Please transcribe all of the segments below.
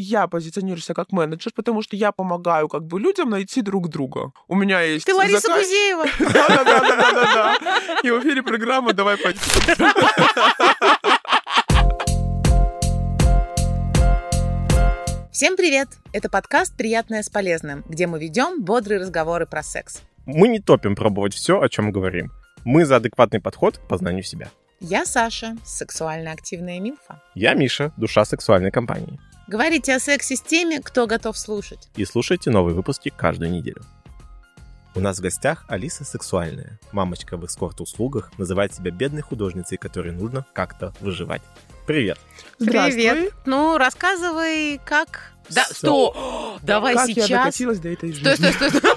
я позиционирую себя как менеджер, потому что я помогаю как бы людям найти друг друга. У меня есть Ты Лариса заказ- Гузеева. Да-да-да-да-да. И в эфире программа «Давай пойдем». Всем привет! Это подкаст «Приятное с полезным», где мы ведем бодрые разговоры про секс. Мы не топим пробовать все, о чем говорим. Мы за адекватный подход к познанию себя. Я Саша, сексуально активная милфа. Я Миша, душа сексуальной компании. Говорите о сексе с теми, кто готов слушать. И слушайте новые выпуски каждую неделю. У нас в гостях Алиса Сексуальная. Мамочка в эскорт-услугах называет себя бедной художницей, которой нужно как-то выживать. Привет. Здравствуй. Привет. Ну, рассказывай, как... Да, что? Давай Как я сейчас. докатилась до этой жизни? стой, стой, стой.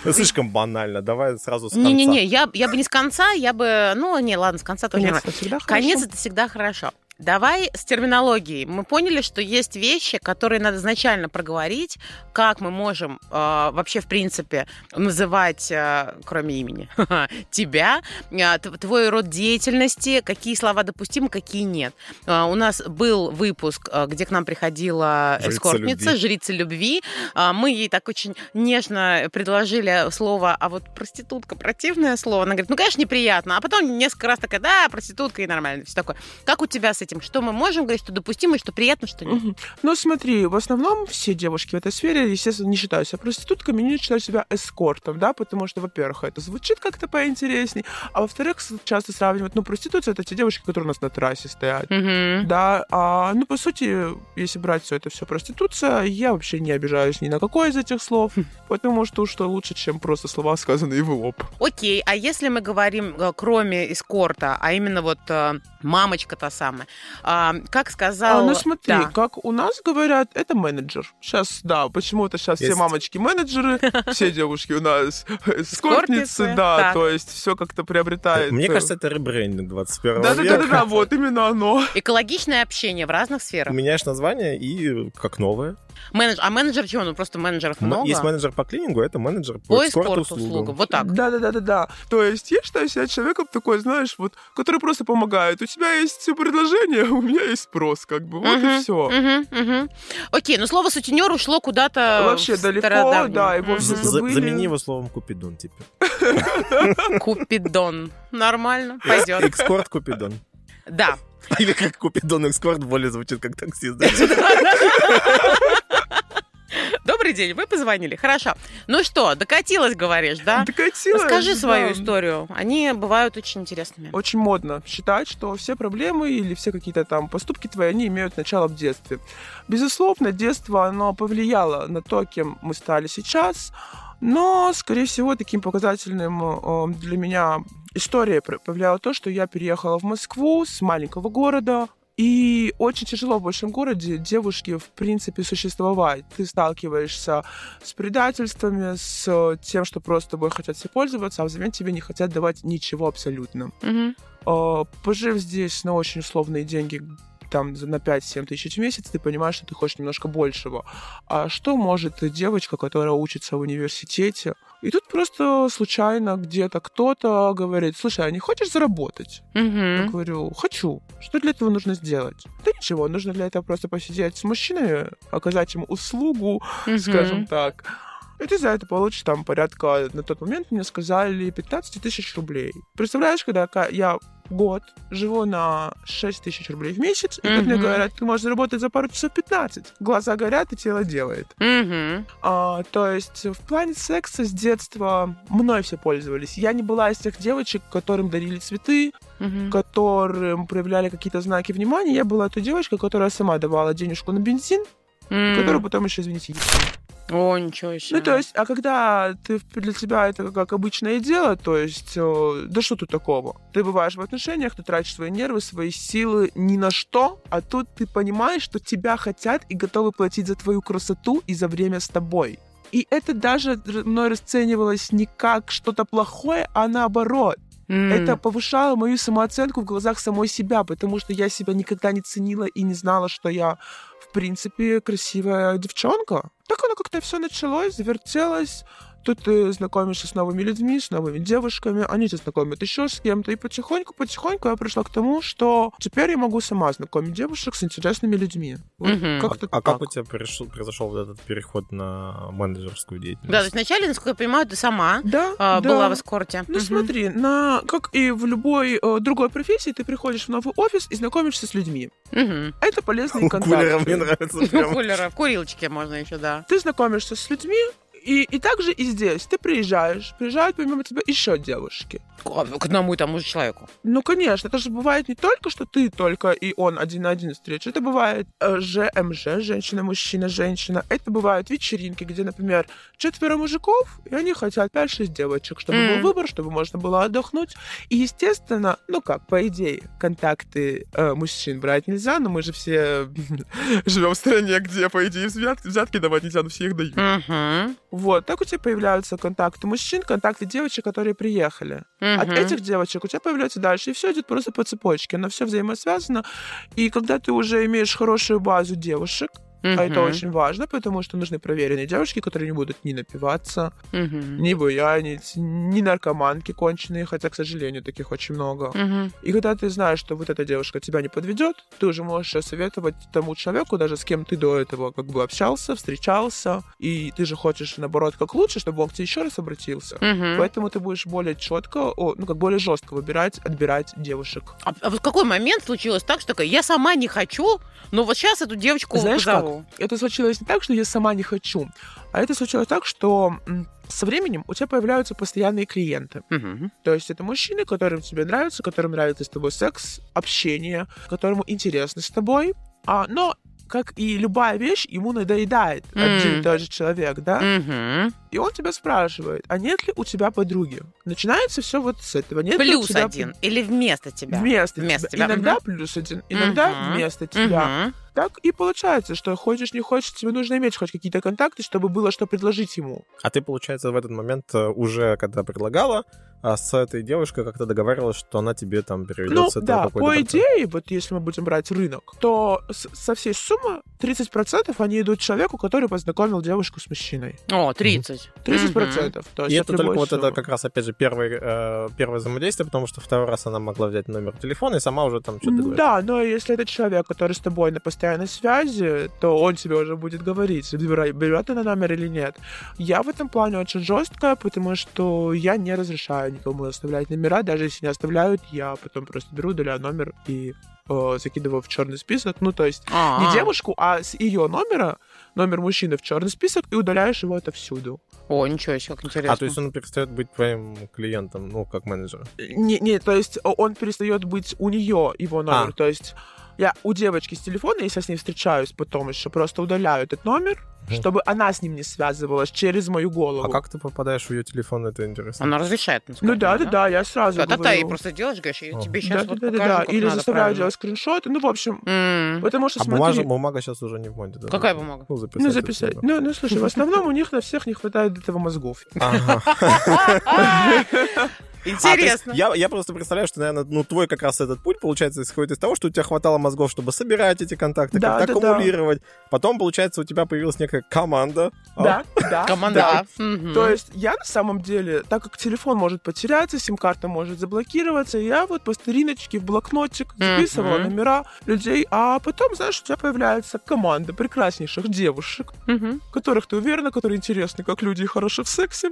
Это слишком банально. Давай сразу с конца. Не-не-не, я, я бы не с конца, я бы... Ну, не, ладно, с конца тоже Конец это всегда Конец хорошо. это всегда хорошо. Давай с терминологией. Мы поняли, что есть вещи, которые надо изначально проговорить, как мы можем э, вообще, в принципе, называть, э, кроме имени, тебя, э, твой род деятельности, какие слова допустимы, какие нет. Э, у нас был выпуск, э, где к нам приходила эскортница, жрица любви. А, Мы ей так очень нежно предложили слово, а вот проститутка противное слово. Она говорит, ну, конечно, неприятно. А потом несколько раз такая, да, проститутка и нормально, все такое. Как у тебя с этим? Что мы можем говорить, что допустимо, и что приятно, что нет? Мгм. Ну, смотри, в основном все девушки в этой сфере, естественно, не считают себя проститутками, не считают себя эскортом, да, потому что, во-первых, это звучит как-то поинтересней, а во-вторых, часто сравнивают, ну, проституция — это те девушки, которые у нас на трассе стоят. Мгм. Да, а, ну, по сути, если брать все это все проституция, я вообще не обижаюсь ни на какое из этих слов, потому что что лучше, чем просто слова, сказанные в лоб. Окей, а если мы говорим, э, кроме эскорта, а именно вот э, мамочка та самая, а, как сказал... А, ну смотри, Да. как у нас говорят, это менеджер. Сейчас, да, почему-то сейчас все Есть. мамочки менеджеры, все девушки у нас Эскортницы, эскортницы, да, то есть все как-то приобретает. Мне э, кажется, это ребрендинг 21 да, да, века. да, да, да, вот именно оно. Экологичное общение в разных сферах. Меняешь название и как новое. Менедж- А менеджер чего? Ну, просто менеджеров много. Есть менеджер по клинингу, это менеджер По по эскорт-услугам. эскорт-услугам. Вот так. Да, да, да, да, да. То есть я считаю себя человеком такой, знаешь, вот, который просто помогает. У тебя есть предложение, у меня есть спрос, как бы. Вот Мгм, и все. мгм. Окей, ну слово сутенер ушло куда-то Вообще в далеко, стародавнюю. да, вовсе За- забыли. Замени его словом купидон теперь. Купидон. Нормально, пойдет. Экскорт купидон. Да. Или как купидон экскорт более звучит как таксист. Добрый день, вы позвонили. Хорошо. Ну что, докатилась, говоришь, да? Докатилась, Расскажи свою да. историю. Они бывают очень интересными. Очень модно считать, что все проблемы или все какие-то там поступки твои, они имеют начало в детстве. Безусловно, детство, оно повлияло на то, кем мы стали сейчас, но, скорее всего, таким показательным э, для меня историей повлияло то, что я переехала в Москву с маленького города, и очень тяжело в большом городе девушке, в принципе, существовать. Ты сталкиваешься с предательствами, с тем, что просто тобой хотят все пользоваться, а взамен тебе не хотят давать ничего абсолютно. А, Пожив здесь на очень условные деньги, там на 5-7 тысяч в месяц, ты понимаешь, что ты хочешь немножко большего. А что может девочка, которая учится в университете? И тут просто случайно где-то кто-то говорит, слушай, а не хочешь заработать? Я Мгм. говорю, хочу. Что для этого нужно сделать? Да ничего, нужно для этого просто посидеть с мужчиной, оказать ему услугу, Мгм. скажем так. И ты за это получишь там порядка, на тот момент мне сказали 15 тысяч рублей. Представляешь, когда я год живу на 6 тысяч рублей в месяц, и тут мне говорят, ты можешь заработать за пару часов 15. Глаза горят, и тело делает. Мгм. А, то есть в плане секса с детства мной все пользовались. Я не была из тех девочек, которым дарили цветы, Мгм. которым проявляли какие-то знаки внимания. Я была той девочкой, которая сама давала денежку на бензин, М. которую потом еще, извините, ебала. О, ничего себе. Ну, то есть, а когда ты для тебя это как обычное дело, то есть, э, да что тут такого? Ты бываешь в отношениях, ты тратишь свои нервы, свои силы ни на что, а тут ты понимаешь, что тебя хотят и готовы платить за твою красоту и за время с тобой. И это даже мной расценивалось не как что-то плохое, а наоборот. М. Это повышало мою самооценку в глазах самой себя, потому что я себя никогда не ценила и не знала, что я, в принципе, красивая девчонка. Так оно как-то все началось, завертелось. Тут ты знакомишься с новыми людьми, с новыми девушками, они тебя знакомят еще с кем-то, и потихоньку-потихоньку я пришла к тому, что теперь я могу сама знакомить девушек с интересными людьми. Вот Мгм. как-то А так. как у тебя пришел- произошел вот этот переход на менеджерскую деятельность? Да, то есть вначале, насколько я понимаю, ты сама Да, а, да. была в эскорте. Ну Мгм. смотри, на, как и в любой э, другой профессии, ты приходишь в новый офис и знакомишься с людьми. Мгм. Это полезные У кулера мне нравится кулера, в курилочке можно еще, да. Ты знакомишься с людьми, и, и также и здесь. Ты приезжаешь, приезжают помимо тебя еще девушки. К к одному и тому же человеку. Ну, конечно, это же бывает не только, что ты только и он один на один встреча. Это бывает э, ЖМЖ, женщина, мужчина, женщина. Это бывают вечеринки, где, например, четверо мужиков, и они хотят 5-6 девочек, чтобы Мгм. был выбор, чтобы можно было отдохнуть. И, естественно, ну как, по идее, контакты э, мужчин брать нельзя, но мы же все живем в стране, где, по идее, взятки, взятки давать нельзя, но все их дают. Мгм. Вот, так у тебя появляются контакты мужчин, контакты девочек, которые приехали. От Мгм. этих девочек у тебя появляется дальше, и все идет просто по цепочке, оно все взаимосвязано. И когда ты уже имеешь хорошую базу девушек, а это очень важно, потому что нужны проверенные девушки, которые не будут ни напиваться, Мгм. ни буянить, ни наркоманки конченые, хотя, к сожалению, таких очень много. Мгм. И когда ты знаешь, что вот эта девушка тебя не подведет, ты уже можешь советовать тому человеку, даже с кем ты до этого как бы общался, встречался, и ты же хочешь, наоборот, как лучше, чтобы он к тебе еще раз обратился. Мгм. Поэтому ты будешь более четко, ну как более жестко выбирать, отбирать девушек. А, а вот в какой момент случилось так, что такая, я сама не хочу, но вот сейчас эту девочку Знаешь как? Позову. Это случилось не так, что я сама не хочу, а это случилось так, что со временем у тебя появляются постоянные клиенты. Мгм. То есть это мужчины, которым тебе нравится, которым нравится с тобой секс, общение, которому интересно с тобой, а, но как и любая вещь, ему надоедает один М. и тот же человек, да? Мгм. И он тебя спрашивает, а нет ли у тебя подруги? Начинается все вот с этого. Нет Плюс тебя один. Или вместо тебя. Вместо, Вместо тебя. тебя, Иногда мгм. плюс один, иногда Мгм. вместо тебя. Мгм. Так и получается, что хочешь, не хочешь, тебе нужно иметь хоть какие-то контакты, чтобы было что предложить ему. А ты, получается, в этот момент э, уже, когда предлагала, а с этой девушкой как-то договаривалась, что она тебе там переведет Ну с этого да, какой-то по процент? идее, вот если мы будем брать рынок, то с- со всей суммы 30% они идут человеку, который познакомил девушку с мужчиной. О, 30. 30%. То есть И это только любой вот это суммы. как раз, опять же, первый, э, первое взаимодействие, потому что второй раз она могла взять номер телефона и сама уже там что-то говорит. Да, но если это человек, который с тобой на постоянной связи, то он тебе уже будет говорить, берет берет она номер или нет. Я в этом плане очень жесткая, потому что я не разрешаю никому оставлять номера, даже если не оставляют, я потом просто беру, удаляю номер и э, закидываю в черный список. Ну, то есть А, не девушку, а с ее номера, номер мужчины в черный список, и удаляешь его отовсюду. О, ничего себе, как интересно. А, то есть он перестает быть твоим клиентом, ну, как менеджер. Не, не, то есть он перестает быть у нее его номер. А. То есть я у девочки с телефона, если я с ней встречаюсь потом еще, просто удаляю этот номер, Мгм. чтобы она с ним не связывалась через мою голову. А как ты попадаешь в ее телефон, это интересно. Она разрешает, Ну да, да, да, я сразу Да, да, да, и говорю. просто делаешь, говоришь, я О. тебе сейчас да, вот да, да, да. Или надо заставляю правильно. делать скриншоты. Ну, в общем, М. потому что А смотри... бумажа, бумага сейчас уже не в моде, да? Какая бумага? Ну, записать. Ну, это записать. Ну, ну, слушай, в основном у них на всех не хватает этого мозгов. да. А, Интересно. я, я просто представляю, что, наверное, ну, твой как раз этот путь, получается, исходит из того, что у тебя хватало мозгов, чтобы собирать эти контакты, Да, как-то да, да. аккумулировать. Потом, получается, у тебя появилась некая команда. А, Да, да. да. Команда. Мгм. То есть я на самом деле, так как телефон может потеряться, сим-карта может заблокироваться, я вот по стариночке в блокнотик записывала Мгм. номера людей, а потом, знаешь, у тебя появляется команда прекраснейших девушек, Мгм. которых ты уверена, которые интересны как люди и хороши в сексе.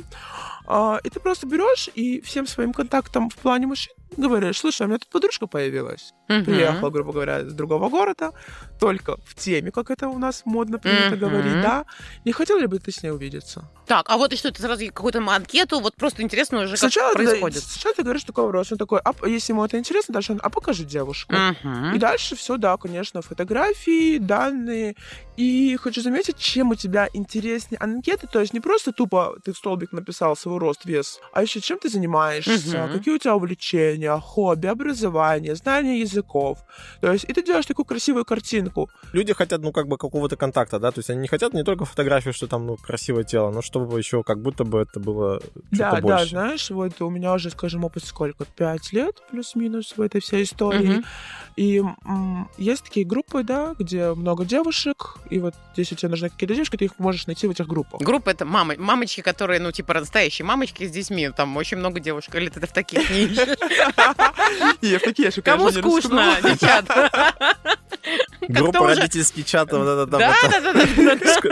А, и ты просто берешь и всем своим контактам в плане мужчин говоришь, слушай, у меня тут подружка появилась. Мгм. Приехала, грубо говоря, из другого города, только в теме, как это у нас модно принято Мгм. говорить, да? Не хотел ли бы ты с ней увидеться? Так, а вот и что, ты сразу какую-то анкету, вот просто интересно уже, как Сначала ты, происходит. сначала ты говоришь такой вопрос, он такой, а, если ему это интересно, дальше он, а покажи девушку. Мгм. И дальше все, да, конечно, фотографии, данные. И хочу заметить, чем у тебя интереснее анкеты, то есть не просто тупо ты в столбик написал свой рост, вес, а еще чем ты занимаешься, Мгм. какие у тебя увлечения, увлечения, хобби, образование, знание языков. То есть, и ты делаешь такую красивую картинку. Люди хотят, ну, как бы какого-то контакта, да, то есть они не хотят не только фотографию, что там, ну, красивое тело, но чтобы еще как будто бы это было Да, да, больше. знаешь, вот у меня уже, скажем, опыт сколько? Пять лет плюс-минус в этой всей истории. Мгм. И м, есть такие группы, да, где много девушек, и вот если тебе нужны какие-то девушки, ты их можешь найти в этих группах. Группа это мамы, мамочки, которые, ну, типа, настоящие мамочки с детьми. Там очень много девушек. Или ты в таких не ищешь? Я в такие, я, Кому скучно, девчата? Группа родительский чат, вот это там,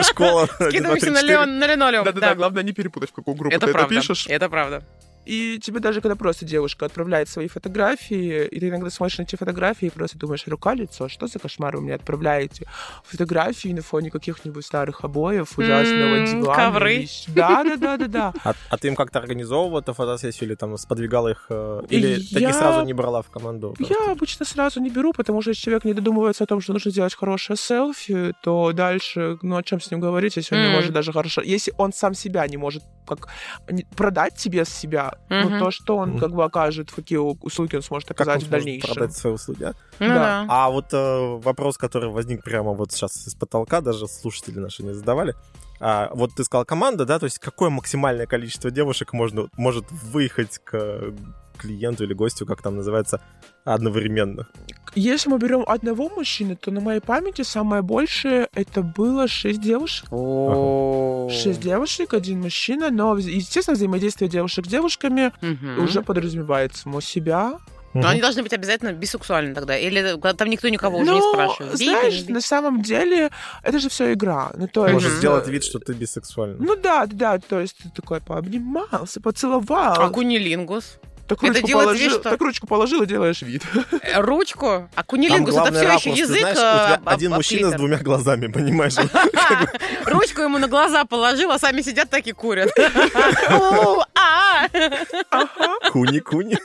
школа. Скидываемся на 1, 2, 3, 4. леон- на линолеум. Да-да-да, Да, главное не перепутать, в какую группу это ты это пишешь. Это правда. И тебе даже, когда просто девушка отправляет свои фотографии, и ты иногда смотришь на эти фотографии и просто думаешь, рука, лицо, что за кошмар вы мне отправляете? Фотографии на фоне каких-нибудь старых обоев, ужасного М, дивана. ковры. вещь. Да, да, да, да, да. А, а ты им как-то организовывала эту фотосессию или там сподвигала их? э, Или Я- таких сразу не брала в команду? просто? Я обычно сразу не беру, потому что если человек не додумывается о том, что нужно сделать хорошее селфи, то дальше, ну, о чем с ним говорить, если он не может даже хорошо... Если он сам себя не может как продать тебе себя, Мгм. ну, то, что он как бы окажет, какие услуги он сможет Как он оказать в дальнейшем. продать свои услуги, а? Ну Да. да. А вот э, вопрос, который возник прямо вот сейчас из потолка, даже слушатели наши не задавали. А, вот ты сказал команда, да, то есть какое максимальное количество девушек можно, может выехать к клиенту или гостю, как там называется, одновременно? Если мы берем одного мужчины, то на моей памяти самое большее это было шесть девушек. О. Шесть девушек, один мужчина, но, естественно, взаимодействие девушек с девушками уже подразумевает само себя. Но они должны быть обязательно бисексуальны тогда. Или там никто никого уже не Ну, спрашивает. Знаешь, на самом деле, это же все игра. Ну, то Может сделать вид, что ты бисексуальный. Ну да, да, то есть ты такой пообнимался, поцеловал. А кунилингус? Так, это ручку делает положил, вид, что- так ручку положил и делаешь вид. Э, Ручку? А кунилингус это все ракурс, еще ты язык. знаешь, у тебя э, об- один об мужчина с клитор. двумя глазами, понимаешь? Ручку ему на глаза положил, а сами сидят так и курят. А. Куни-куни.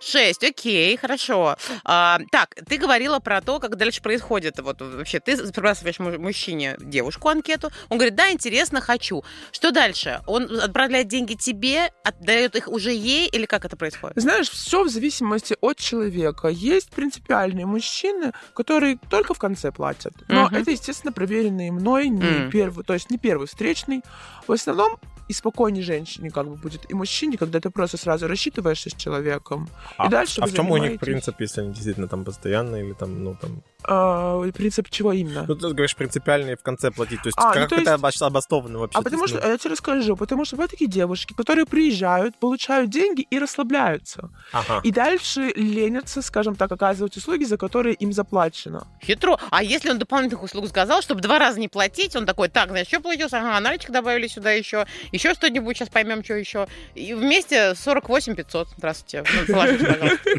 Шесть, окей, хорошо. А, так, ты говорила про то, как дальше происходит. Вот вообще, ты спрашиваешь му- мужчине девушку анкету, он говорит, да, интересно, хочу. Что дальше? Он отправляет деньги тебе, отдает их уже ей, или как это происходит? Знаешь, все в зависимости от человека. Есть принципиальные мужчины, которые только в конце платят. Но Мгм. это, естественно, проверенные мной, не М. первый, то есть не первый встречный. В основном и спокойнее женщине как бы будет, и мужчине, когда ты просто сразу рассчитываешься с человеком. А, дальше а в чем у них принцип, если они действительно там постоянные или там, ну там... А, принцип чего именно? Ну, ты говоришь, принципиальные в конце платить. То есть А, ну, как то это есть- обосновано вообще? А потому То что, ну, я тебе расскажу, потому что бывают такие девушки, которые приезжают, получают деньги и расслабляются. Ага. И дальше ленятся, скажем так, оказывать услуги, за которые им заплачено. Хитро. А если он дополнительных услуг сказал, чтобы два раза не платить, он такой, так, значит, что платился? Ага, аналитик добавили сюда еще, еще что-нибудь, сейчас поймем, что еще. И вместе 48 500. Здравствуйте. Ну, положите, пожалуйста.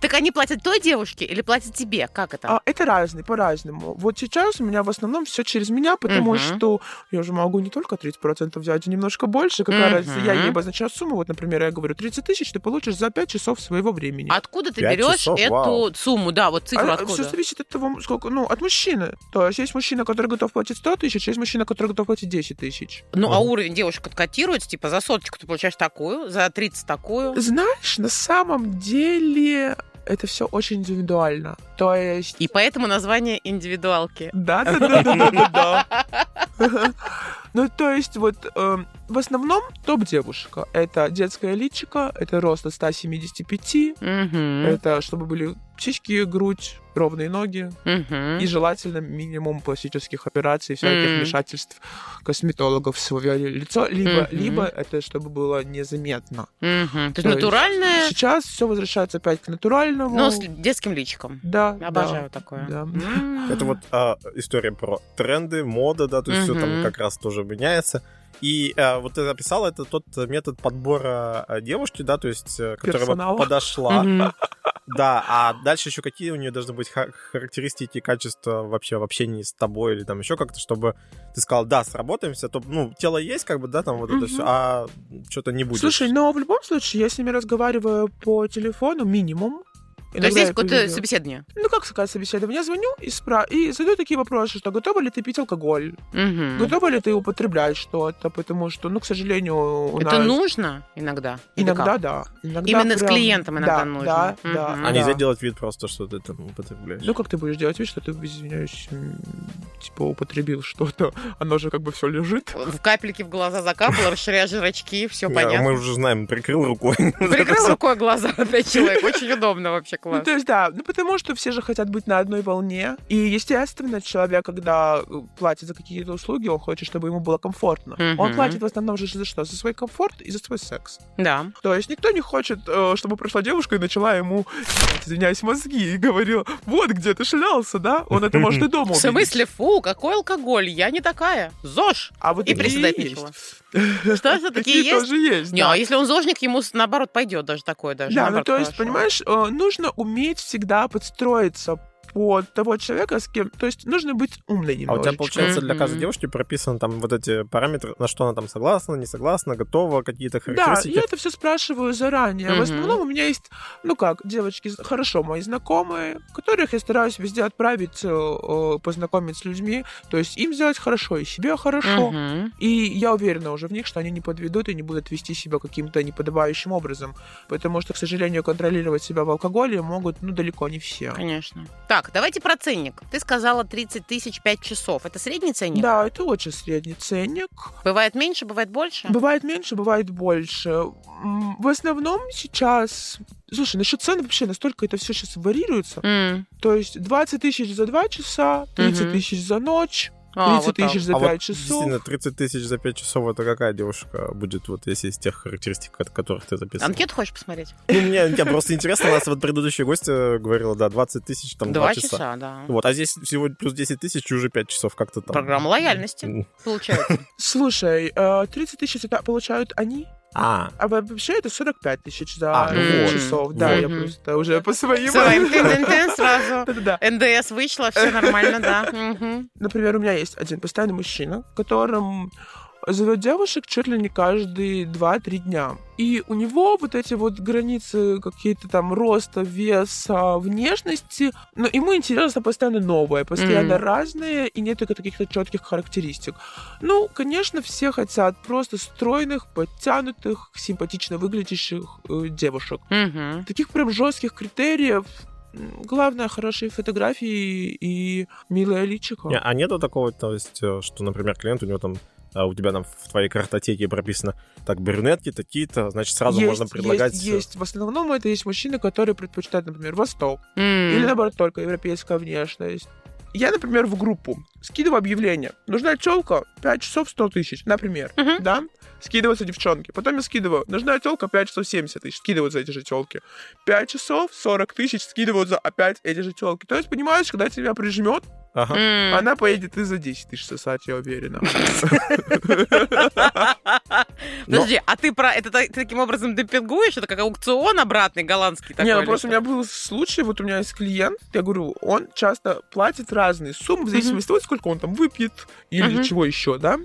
Так они платят той девушке или платят тебе? Как это? А, это разные, по-разному. Вот сейчас у меня в основном все через меня, потому Мгм. что я уже могу не только 30% взять, а немножко больше. Какая Мгм. разница? Я ей обозначаю сумму. Вот, например, я говорю, 30 тысяч ты получишь за 5 часов своего времени. Откуда ты берешь часов? эту Вау. сумму? Да, вот цифру все откуда? зависит от того, сколько, ну, от мужчины. То есть есть мужчина, который готов платить 100 тысяч, есть мужчина, который готов платить 10 тысяч. Ну, а Мгм. уровень девушек откотируется, типа, за соточку ты получаешь такую, за 30 такую. Знаешь, на самом деле это все очень индивидуально. То есть... И поэтому название индивидуалки. Да, Ну, то есть, вот эм, в основном топ-девушка. Это детское личико, это рост от 175, Мгм. это чтобы были сиськи, грудь, ровные ноги. Мгм. И желательно минимум пластических операций, всяких Мгм. вмешательств косметологов в свое лицо. Либо, Мгм. либо это чтобы было незаметно. Мгм. То есть То есть натуральное, Сейчас все возвращается опять к натуральному. но с детским личиком. Да, Обожаю да, такое. да. М. Это вот а, история про тренды, мода, да, то есть все там как раз тоже меняется. И а, вот ты описала, это тот метод подбора а, девушки, да, то есть, э, которая Персонала. подошла. Да, а дальше еще какие у нее должны быть ха- характеристики, качества вообще в общении с тобой или там еще как-то, чтобы ты сказал, да, сработаемся, то, ну, тело есть, как бы, да, там вот это Мгм. все, а что-то не будет. Слушай, но в любом случае, я с ними разговариваю по телефону минимум. То есть есть какое-то собеседование? Ну, как сказать собеседование? Я звоню и, спра... и задаю такие вопросы, что готова ли ты пить алкоголь? Мгм. Готова ли ты употреблять что-то? Потому что, ну, к сожалению, у Это нас... нужно иногда? Иногда да. Иногда Именно с прям- клиентом иногда да, нужно. Да, Мгм. да. А да. нельзя делать вид просто, что ты там употребляешь. Ну, как ты будешь делать вид, что ты, извиняюсь, типа употребил что-то? Оно же как бы все лежит. В капельки в глаза закапало, расширяешь зрачки, все А, понятно. Мы уже знаем, прикрыл рукой. Прикрыл рукой глаза опять человек. Очень удобно вообще, Ну, класс. то есть, да, ну, потому что все же хотят быть на одной волне. И, естественно, человек, когда э, платит за какие-то услуги, он хочет, чтобы ему было комфортно. Он Мгм. платит в основном же за что? За свой комфорт и за свой секс. Да. То есть никто не хочет, э, чтобы пришла девушка и начала ему, извиняюсь, мозги, и говорила, вот где ты шлялся, да? Он это может и дома В смысле, фу, какой алкоголь? Я не такая. ЗОЖ. А вот И приседать есть. Что, что такие есть? тоже есть, Не, да. а если он зожник, ему наоборот пойдет даже такое даже. Да, ну то есть, понимаешь, э, нужно уметь всегда подстроиться под того человека, с кем... То есть нужно быть умной А у немножечко. тебя, получается, для каждой девушки прописаны там вот эти параметры, на что она там согласна, не согласна, готова, какие-то Да, характеристики. я это все спрашиваю заранее. В основном у меня есть, ну как, девочки, хорошо, мои знакомые, которых я стараюсь везде отправить, э, э, познакомить с людьми. То есть им сделать хорошо, и себе хорошо. И я уверена уже в них, что они не подведут и не будут вести себя каким-то неподобающим образом. Потому что, к сожалению, контролировать себя в алкоголе могут, ну, далеко не все. Конечно. Так, давайте про ценник. Ты сказала 30 тысяч 5 часов. Это средний ценник? Да, это очень средний ценник. Бывает меньше, бывает больше? Бывает меньше, бывает больше. В основном сейчас... Слушай, насчет цен вообще настолько это все сейчас варьируется. М. То есть 20 тысяч за 2 часа, 30 Мгм. тысяч за ночь, 30 вот так. тысяч за а 5 вот часов. действительно, 30 тысяч за 5 часов, это какая девушка будет, вот если из тех характеристик, от которых ты записал? Анкету хочешь посмотреть? Ну, мне, мне просто интересно, у нас вот предыдущий гость э, говорила, да, 20 тысяч, там, 2 Два часа. часа, да. Вот, а здесь всего плюс 10 тысяч и уже 5 часов как-то там. Программа лояльности, получается. Слушай, э, 30 тысяч это получают они, А, а вообще это 45 тысяч за А, ну вот. часов. Да, я Мгм. просто уже по своим... Своим сразу. Да-да-да. НДС вышла, все нормально, да. Например, у меня есть один постоянный мужчина, которым зовет девушек чуть ли не каждые 2-3 дня. И у него вот эти вот границы какие-то там роста, веса, внешности, но ему интересно постоянно новое, постоянно Мгм. разное, и нет каких-то четких характеристик. Ну, конечно, все хотят просто стройных, подтянутых, симпатично выглядящих э, девушек. Мгм. Таких прям жестких критериев Главное, хорошие фотографии и милое личико. не, а нету такого, то есть, э, что, например, клиент у него там а у тебя там в твоей картотеке прописано, так, брюнетки такие-то, значит, сразу есть, можно предлагать... Есть, э, есть. В основном это есть мужчины, которые предпочитают, например, Восток. М. Или, наоборот, только европейская внешность. Я, например, в группу скидываю объявление. Нужна телка 5 часов 100 тысяч, например. Мгм. Да? Скидываются девчонки. Потом я скидываю. Нужна телка 5 часов 70 тысяч. Скидываются эти же телки. 5 часов 40 тысяч скидываются опять эти же телки. То есть, понимаешь, когда тебя прижмет, Ага. Она поедет и за 10 тысяч сосать, я уверена. Подожди, а ты про это таким образом демпингуешь? Это как аукцион обратный голландский такой? Не, ну просто у меня был случай, вот у меня есть клиент, я говорю, он часто платит разные суммы, в зависимости от того, сколько он там выпьет или чего еще, да.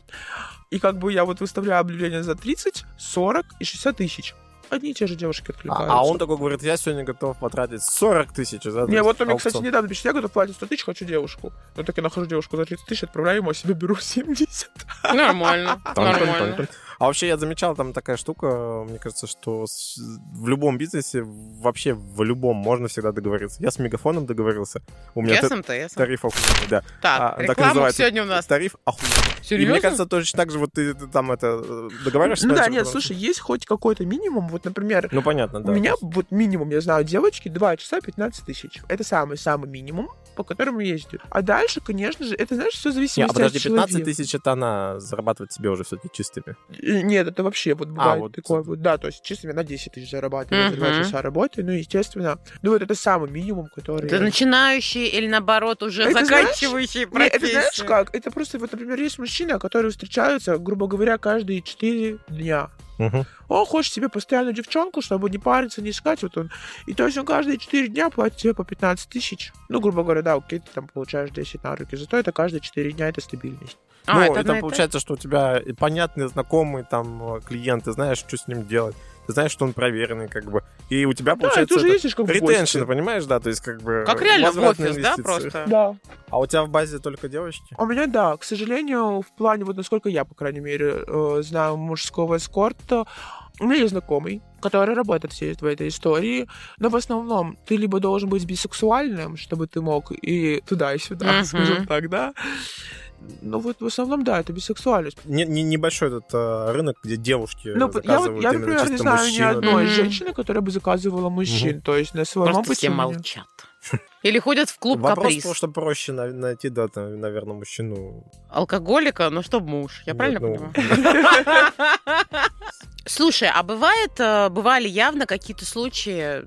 И как бы я вот выставляю объявление за 30, 40 и 60 тысяч. Одни и те же девушки откликаются. А, а он такой говорит, я сегодня готов потратить 40 тысяч за Не, вот он мне, кстати, недавно пишет, я готов платить 100 тысяч, хочу девушку. Ну так я нахожу девушку за 30 тысяч, отправляю ему, а себе беру 70. Нормально, нормально. А вообще я замечал там такая штука, мне кажется, что в любом бизнесе, вообще в любом можно всегда договориться. Я с Мегафоном договорился. У меня с МТС. тариф охуенный, да. Так, А, так и называется. сегодня у нас. Тариф охуенный. И Серьезно? мне кажется, точно так же вот ты, ты там это договариваешься. Ну да, нет, слушай, есть хоть какой-то минимум, вот, например, Ну понятно, да. У меня вот минимум, я знаю, девочки 2 часа 15 тысяч. Это самый-самый минимум, по которому ездят. А дальше, конечно же, это, знаешь, все зависит Не, а подожди, от 15 человека. тысяч это она зарабатывает себе уже все-таки чистыми. Э, Нет, это вообще вот бывает вот. такое вот, да, то есть чистыми на 10 тысяч зарабатываю, за 2 Мгм. часа работы, ну, естественно. Ну, вот это самый минимум, который... Это начинающие или наоборот уже Это знаешь- заканчивающие Не, это знаешь профессию? как? Это просто, вот, например, есть мужчина, которые встречаются, грубо говоря, каждые 4 дня. Мгм. Он хочет себе постоянную девчонку, чтобы не париться, не искать. Вот он. И то есть он каждые 4 дня платит тебе по 15 тысяч. Ну, грубо говоря, да, окей, ты там получаешь 10 на руки. Зато это каждые 4 дня это стабильность. А, ну, это и одно там и то? получается, что у тебя и понятный, знакомый там э, клиент, ты знаешь, что с ним делать. Ты знаешь, что он проверенный, как бы. И у тебя, Да, получается, уже это ездишь как в ретеншн, понимаешь, да, то есть как бы... Как реально в офис, да, просто? Да. А у тебя в базе только девочки? У меня, да, к сожалению, в плане, вот насколько я, по крайней мере, э, знаю мужского эскорта, у меня есть знакомый, который работает всей в этой истории, но в основном ты либо должен быть бисексуальным, чтобы ты мог и туда, и сюда, Мгм. скажем так, да. Ну вот в основном, да, это бисексуальность. Не, не- небольшой этот э, рынок, где девушки Ну, я, заказывают я, именно например, не чисто знаю ни одной Мгм. женщины, которая бы заказывала мужчин. То есть на своем Просто опыте все меня- молчат. Или ходят в клуб Вопрос, каприз. потому что проще на- найти, да, там, наверное, мужчину. Алкоголика, ну что муж, я Нет, правильно ну, понимаю? Слушай, а бывает, э, бывали явно какие-то случаи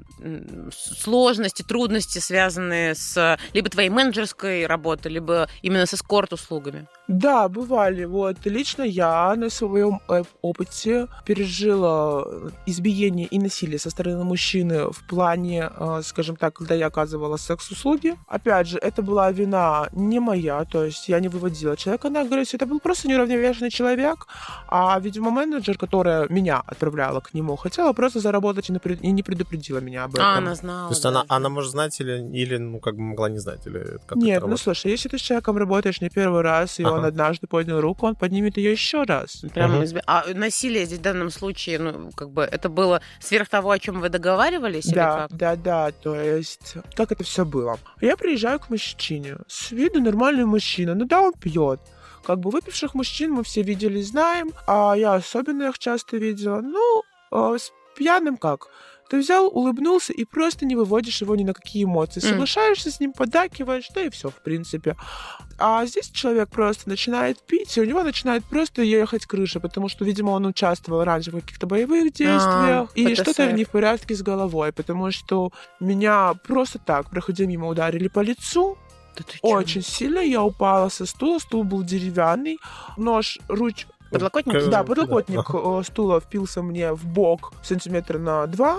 сложности, трудности, связанные с либо твоей менеджерской работой, либо именно с эскорт-услугами? Да, бывали. Вот лично я на своем э, опыте пережила избиение и насилие со стороны мужчины в плане, э, скажем так, когда я оказывала секс-услуги. Опять же, это была вина не моя, то есть я не выводила человека на агрессию. Это был просто неуравновешенный человек, а, видимо, менеджер, которая меня отправляла к нему, хотела просто заработать и напред- и не предупредила меня об этом. А, она знала. То есть она, даже. она может знать или, или, ну, как бы могла не знать, или как Нет, ну слушай, если ты с человеком работаешь не первый раз, и он Ага. однажды поднял руку, он поднимет ее еще раз. Прям Мгм. изби- А насилие здесь в данном случае, ну, как бы, это было сверх того, о чем вы договаривались, или Да, как? да, да, то есть, как это все было? Я приезжаю к мужчине, с виду нормальный мужчина, ну да, он пьет. Как бы выпивших мужчин мы все видели, знаем, а я особенно их часто видела. Ну, э, с пьяным как? Ты взял, улыбнулся и просто не выводишь его ни на какие эмоции. Соглашаешься с ним, поддакиваешь, да и все, в принципе. А здесь человек просто начинает пить, и у него начинает просто ехать крыша, потому что, видимо, он участвовал раньше в каких-то боевых действиях, и ПТСР. что-то не в порядке с головой, потому что меня просто так, проходя мимо, ударили по лицу, Да очень сильно, я упала со стула, стул был деревянный, нож, руч... Подлокотник? Да. подлокотник э, стула впился мне в бок сантиметра на два,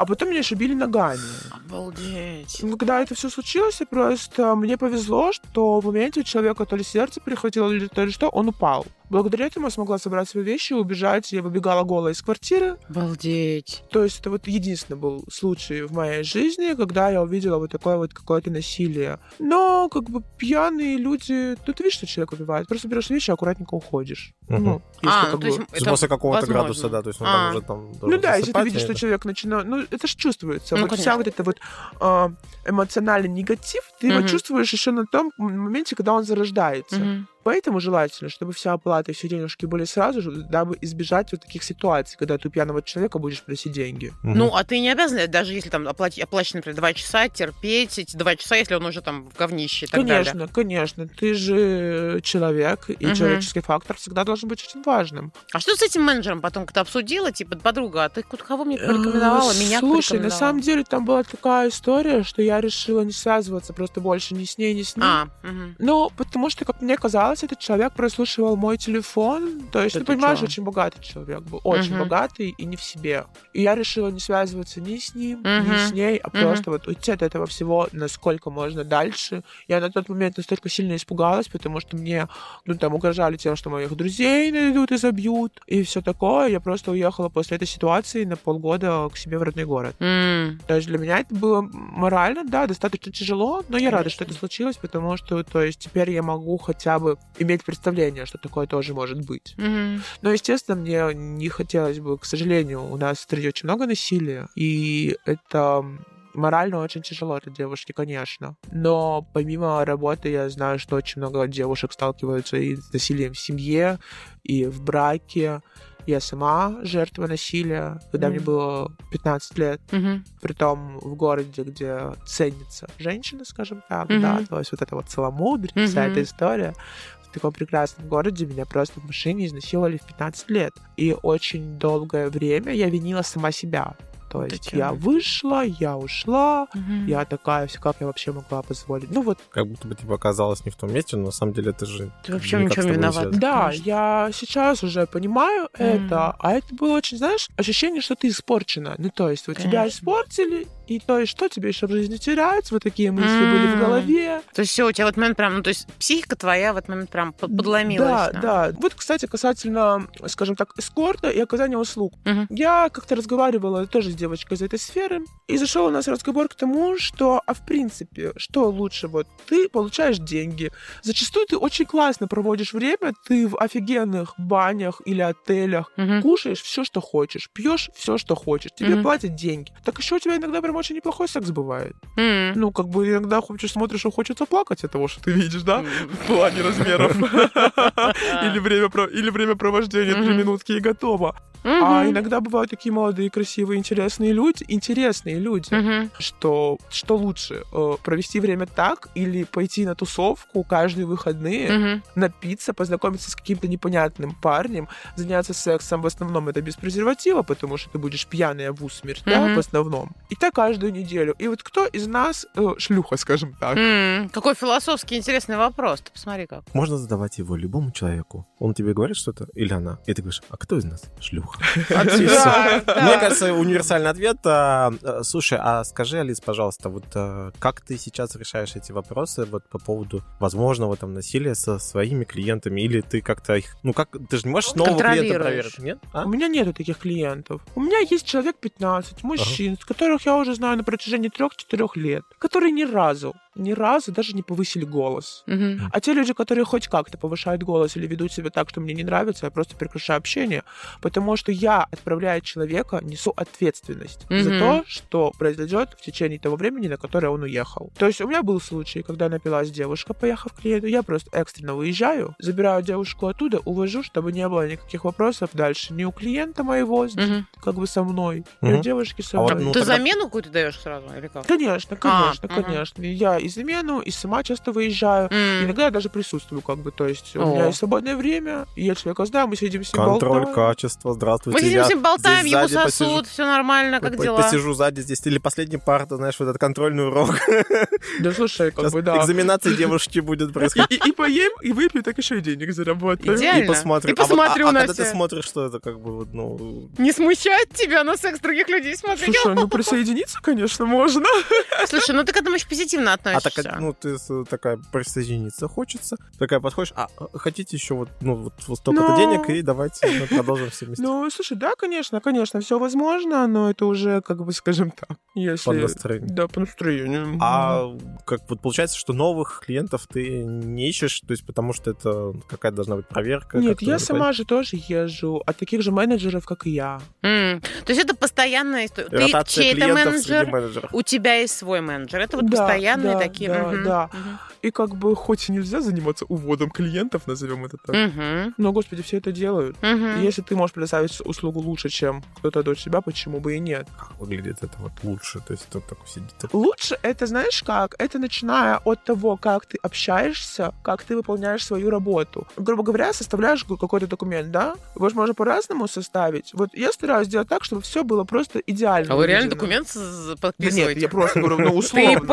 а потом меня шибили ногами. Обалдеть. Ну, Когда это все случилось, просто мне повезло, что в моменте у человека то ли сердце прихватило, или то ли что, он упал. Благодаря этому я смогла собрать свои вещи и убежать. Я выбегала голая из квартиры. Обалдеть. То есть это вот единственный был случай в моей жизни, когда я увидела вот такое вот какое-то насилие. Но как бы пьяные люди... Ну, ты видишь, что человек убивает. Просто берешь вещи и аккуратненько уходишь. Мгм. Ну, если А, как ну, то есть бы- То есть после какого-то возможно. градуса, да, то есть он А. там уже там Ну да, если ты видишь, что наверное. человек начинает... Ну, это же чувствуется. Ну, вот конечно. вся вот эта вот а, эмоциональный негатив, ты его Мгм. чувствуешь еще на том моменте, когда он зарождается. Мгм. Поэтому желательно, чтобы вся оплата и все денежки были сразу же, дабы избежать вот таких ситуаций, когда ты у пьяного человека будешь просить деньги. Мгм. Ну, а ты не обязан, даже если там оплати, оплачено, например, два часа, терпеть эти два часа, если он уже там в говнище и так конечно, далее. конечно. Ты же человек, и Мгм. человеческий фактор всегда должен быть очень важным. А что с этим менеджером потом, когда обсудила, типа, подруга, а ты кого мне порекомендовала? Э, Меня Слушай, на порекомендовала? самом деле там была такая история, что я решила не связываться просто больше ни с ней, ни с ним. А, мгм. Ну, потому что, как мне казалось, этот человек прослушивал мой телефон. То есть, Да ты ты понимаешь, чё? очень богатый человек был. Очень Мгм. богатый и не в себе. И я решила не связываться ни с ним, ни Мгм. с ней, а Мгм. просто вот уйти от этого всего насколько можно дальше. Я на тот момент настолько сильно испугалась, потому что мне, ну, там, угрожали тем, что моих друзей найдут и забьют, и все такое. Я просто уехала после этой ситуации на полгода к себе в родной город. М. То есть для меня это было морально, да, достаточно тяжело, но я рада, что это случилось, потому что, то есть, теперь я могу хотя бы иметь представление, что такое тоже может быть. Мгм. Но, естественно, мне не хотелось бы, к сожалению, у нас в стране очень много насилия, и это морально очень тяжело для девушки, конечно. Но помимо работы я знаю, что очень много девушек сталкиваются и с насилием в семье, и в браке. Я сама жертва насилия, когда мне Мгм. было 15 лет Мгм. притом в городе, где ценится женщина, скажем так, Мгм. да, то есть вот это вот целомудрие, вся Мгм. эта история. В таком прекрасном городе меня просто в машине изнасиловали в 15 лет. И очень долгое время я винила сама себя. То есть чё? я вышла, я ушла, Мгм. я такая, все как я вообще могла позволить. Ну вот, Как будто бы типа оказалась не в том месте, но на самом деле это же Ты вообще не тобой виноват. да, конечно. я сейчас уже понимаю Мгм. это, а это было очень, знаешь, ощущение, что ты испорчена. Ну то есть вот тебя испортили, И то есть, что тебе еще в жизни терять? Вот такие мысли были в голове. То есть все, у тебя в этот момент прям, ну, то есть психика твоя в этот момент прям под- подломилась. Да, да. Вот, кстати, касательно, скажем так, эскорта и оказания услуг. Мгм. Я как-то разговаривала тоже с девочкой из этой сферы, и зашел у нас разговор к тому, что, а в принципе, что лучше, вот ты получаешь деньги, зачастую ты очень классно проводишь время, ты в офигенных банях или отелях, Мгм. кушаешь все, что хочешь, пьешь все, что хочешь, тебе Мгм. платят деньги. Так еще у тебя иногда прям очень неплохой секс бывает. М. Ну, как бы иногда хочешь, смотришь, и хочется плакать от того, что ты видишь, да? В плане размеров. Или время, или время провождения, три минутки и готово. А иногда бывают такие молодые, красивые, интересные люди, интересные люди, что что лучше, э, провести время так или пойти на тусовку каждые выходные, напиться, познакомиться с каким-то непонятным парнем, заняться сексом в основном это без презерватива, потому что ты будешь пьяная в усмерть, да, в основном. И так каждую неделю. И вот кто из нас э, шлюха, скажем так? М, Какой философский интересный вопрос. Ты посмотри как. Можно задавать его любому человеку. Он тебе говорит что-то, или она. И ты говоришь, а кто из нас шлюха? Мне кажется, универсальный ответ. а, э, Слушай, а скажи, Алис, пожалуйста, вот а, как ты сейчас решаешь эти вопросы вот по поводу возможного там насилия со своими клиентами? Или ты как-то их... Ну, как... Ты же не можешь нового клиента проверить, нет? А? У меня нету таких клиентов. У меня есть человек 15 мужчин, с которых я уже знаю на протяжении 3-4 лет, которые ни разу, ни разу даже не повысили голос. Мгм. А те люди, которые хоть как-то повышают голос или ведут себя так, что мне не нравится, я просто прекращаю общение, потому что я, отправляя человека, несу ответственность за Мгм. то, что произойдет в течение того времени, на которое он уехал. То есть у меня был случай, когда напилась девушка, поехав к клиенту, я просто экстренно выезжаю, забираю девушку оттуда, увожу, чтобы не было никаких вопросов дальше ни у клиента моего, Мгм. как бы со мной, ни Мгм. у девушки со А вот, мной. ну, Ты тогда- замену какую-то даешь сразу или как? Конечно, А, конечно, мгм. конечно. Я и замену, и сама часто выезжаю. М. Иногда я даже присутствую, как бы, то есть у О. меня есть свободное время, и я человека знаю, мы сидим с ним Контроль болтаем. качества, здравствуйте. Мы сидим с ним болтаем, ему сзади посижу. сосуд, все нормально, как По- дела? Посижу сзади здесь. Или последний пар, ты знаешь, вот этот контрольный урок. Да слушай, как Сейчас бы, да. экзаменация девушки будет происходить. и- и поем, и выпью, так еще и денег заработаю. Идеально. И посмотрю а, вот- а на когда ты смотришь, что это как бы, вот, ну... Не смущает тебя на секс других людей смотреть? Слушай, ну присоединиться, конечно, можно. Слушай, ну ты к этому очень позитивно А так, ну, ты с- такая присоединиться хочется, такая подходишь, а а, хотите еще вот, ну, вот, вот столько-то Ну. денег, и давайте мы продолжим все вместе. Ну, слушай, да, конечно, конечно, все возможно, но это уже, как бы, скажем так, если... По настроению. Да, по настроению. А как вот получается, что новых клиентов ты не ищешь, то есть потому что это какая-то должна быть проверка? Нет, я сама же тоже езжу от таких же менеджеров, как и я. То есть это постоянная история. Ты чей-то менеджер, у тебя есть свой менеджер. Это вот Да, постоянные да, такие. да, Мгм. да. Мгм. И как бы хоть и нельзя заниматься уводом клиентов, назовем это так, Мгм. но, господи, все это делают. И Если ты можешь предоставить услугу лучше, чем кто-то до тебя, почему бы и нет? Как выглядит это вот лучше? То есть кто такой сидит? Лучше это, знаешь как? Это начиная от того, как ты общаешься, как ты выполняешь свою работу. Грубо говоря, составляешь какой-то документ, да? Его же можно по-разному составить. Вот я стараюсь сделать так, чтобы все было просто идеально. А вы реально документ с- Да подписываете? нет, я просто говорю, ну, Ты условно. ИП?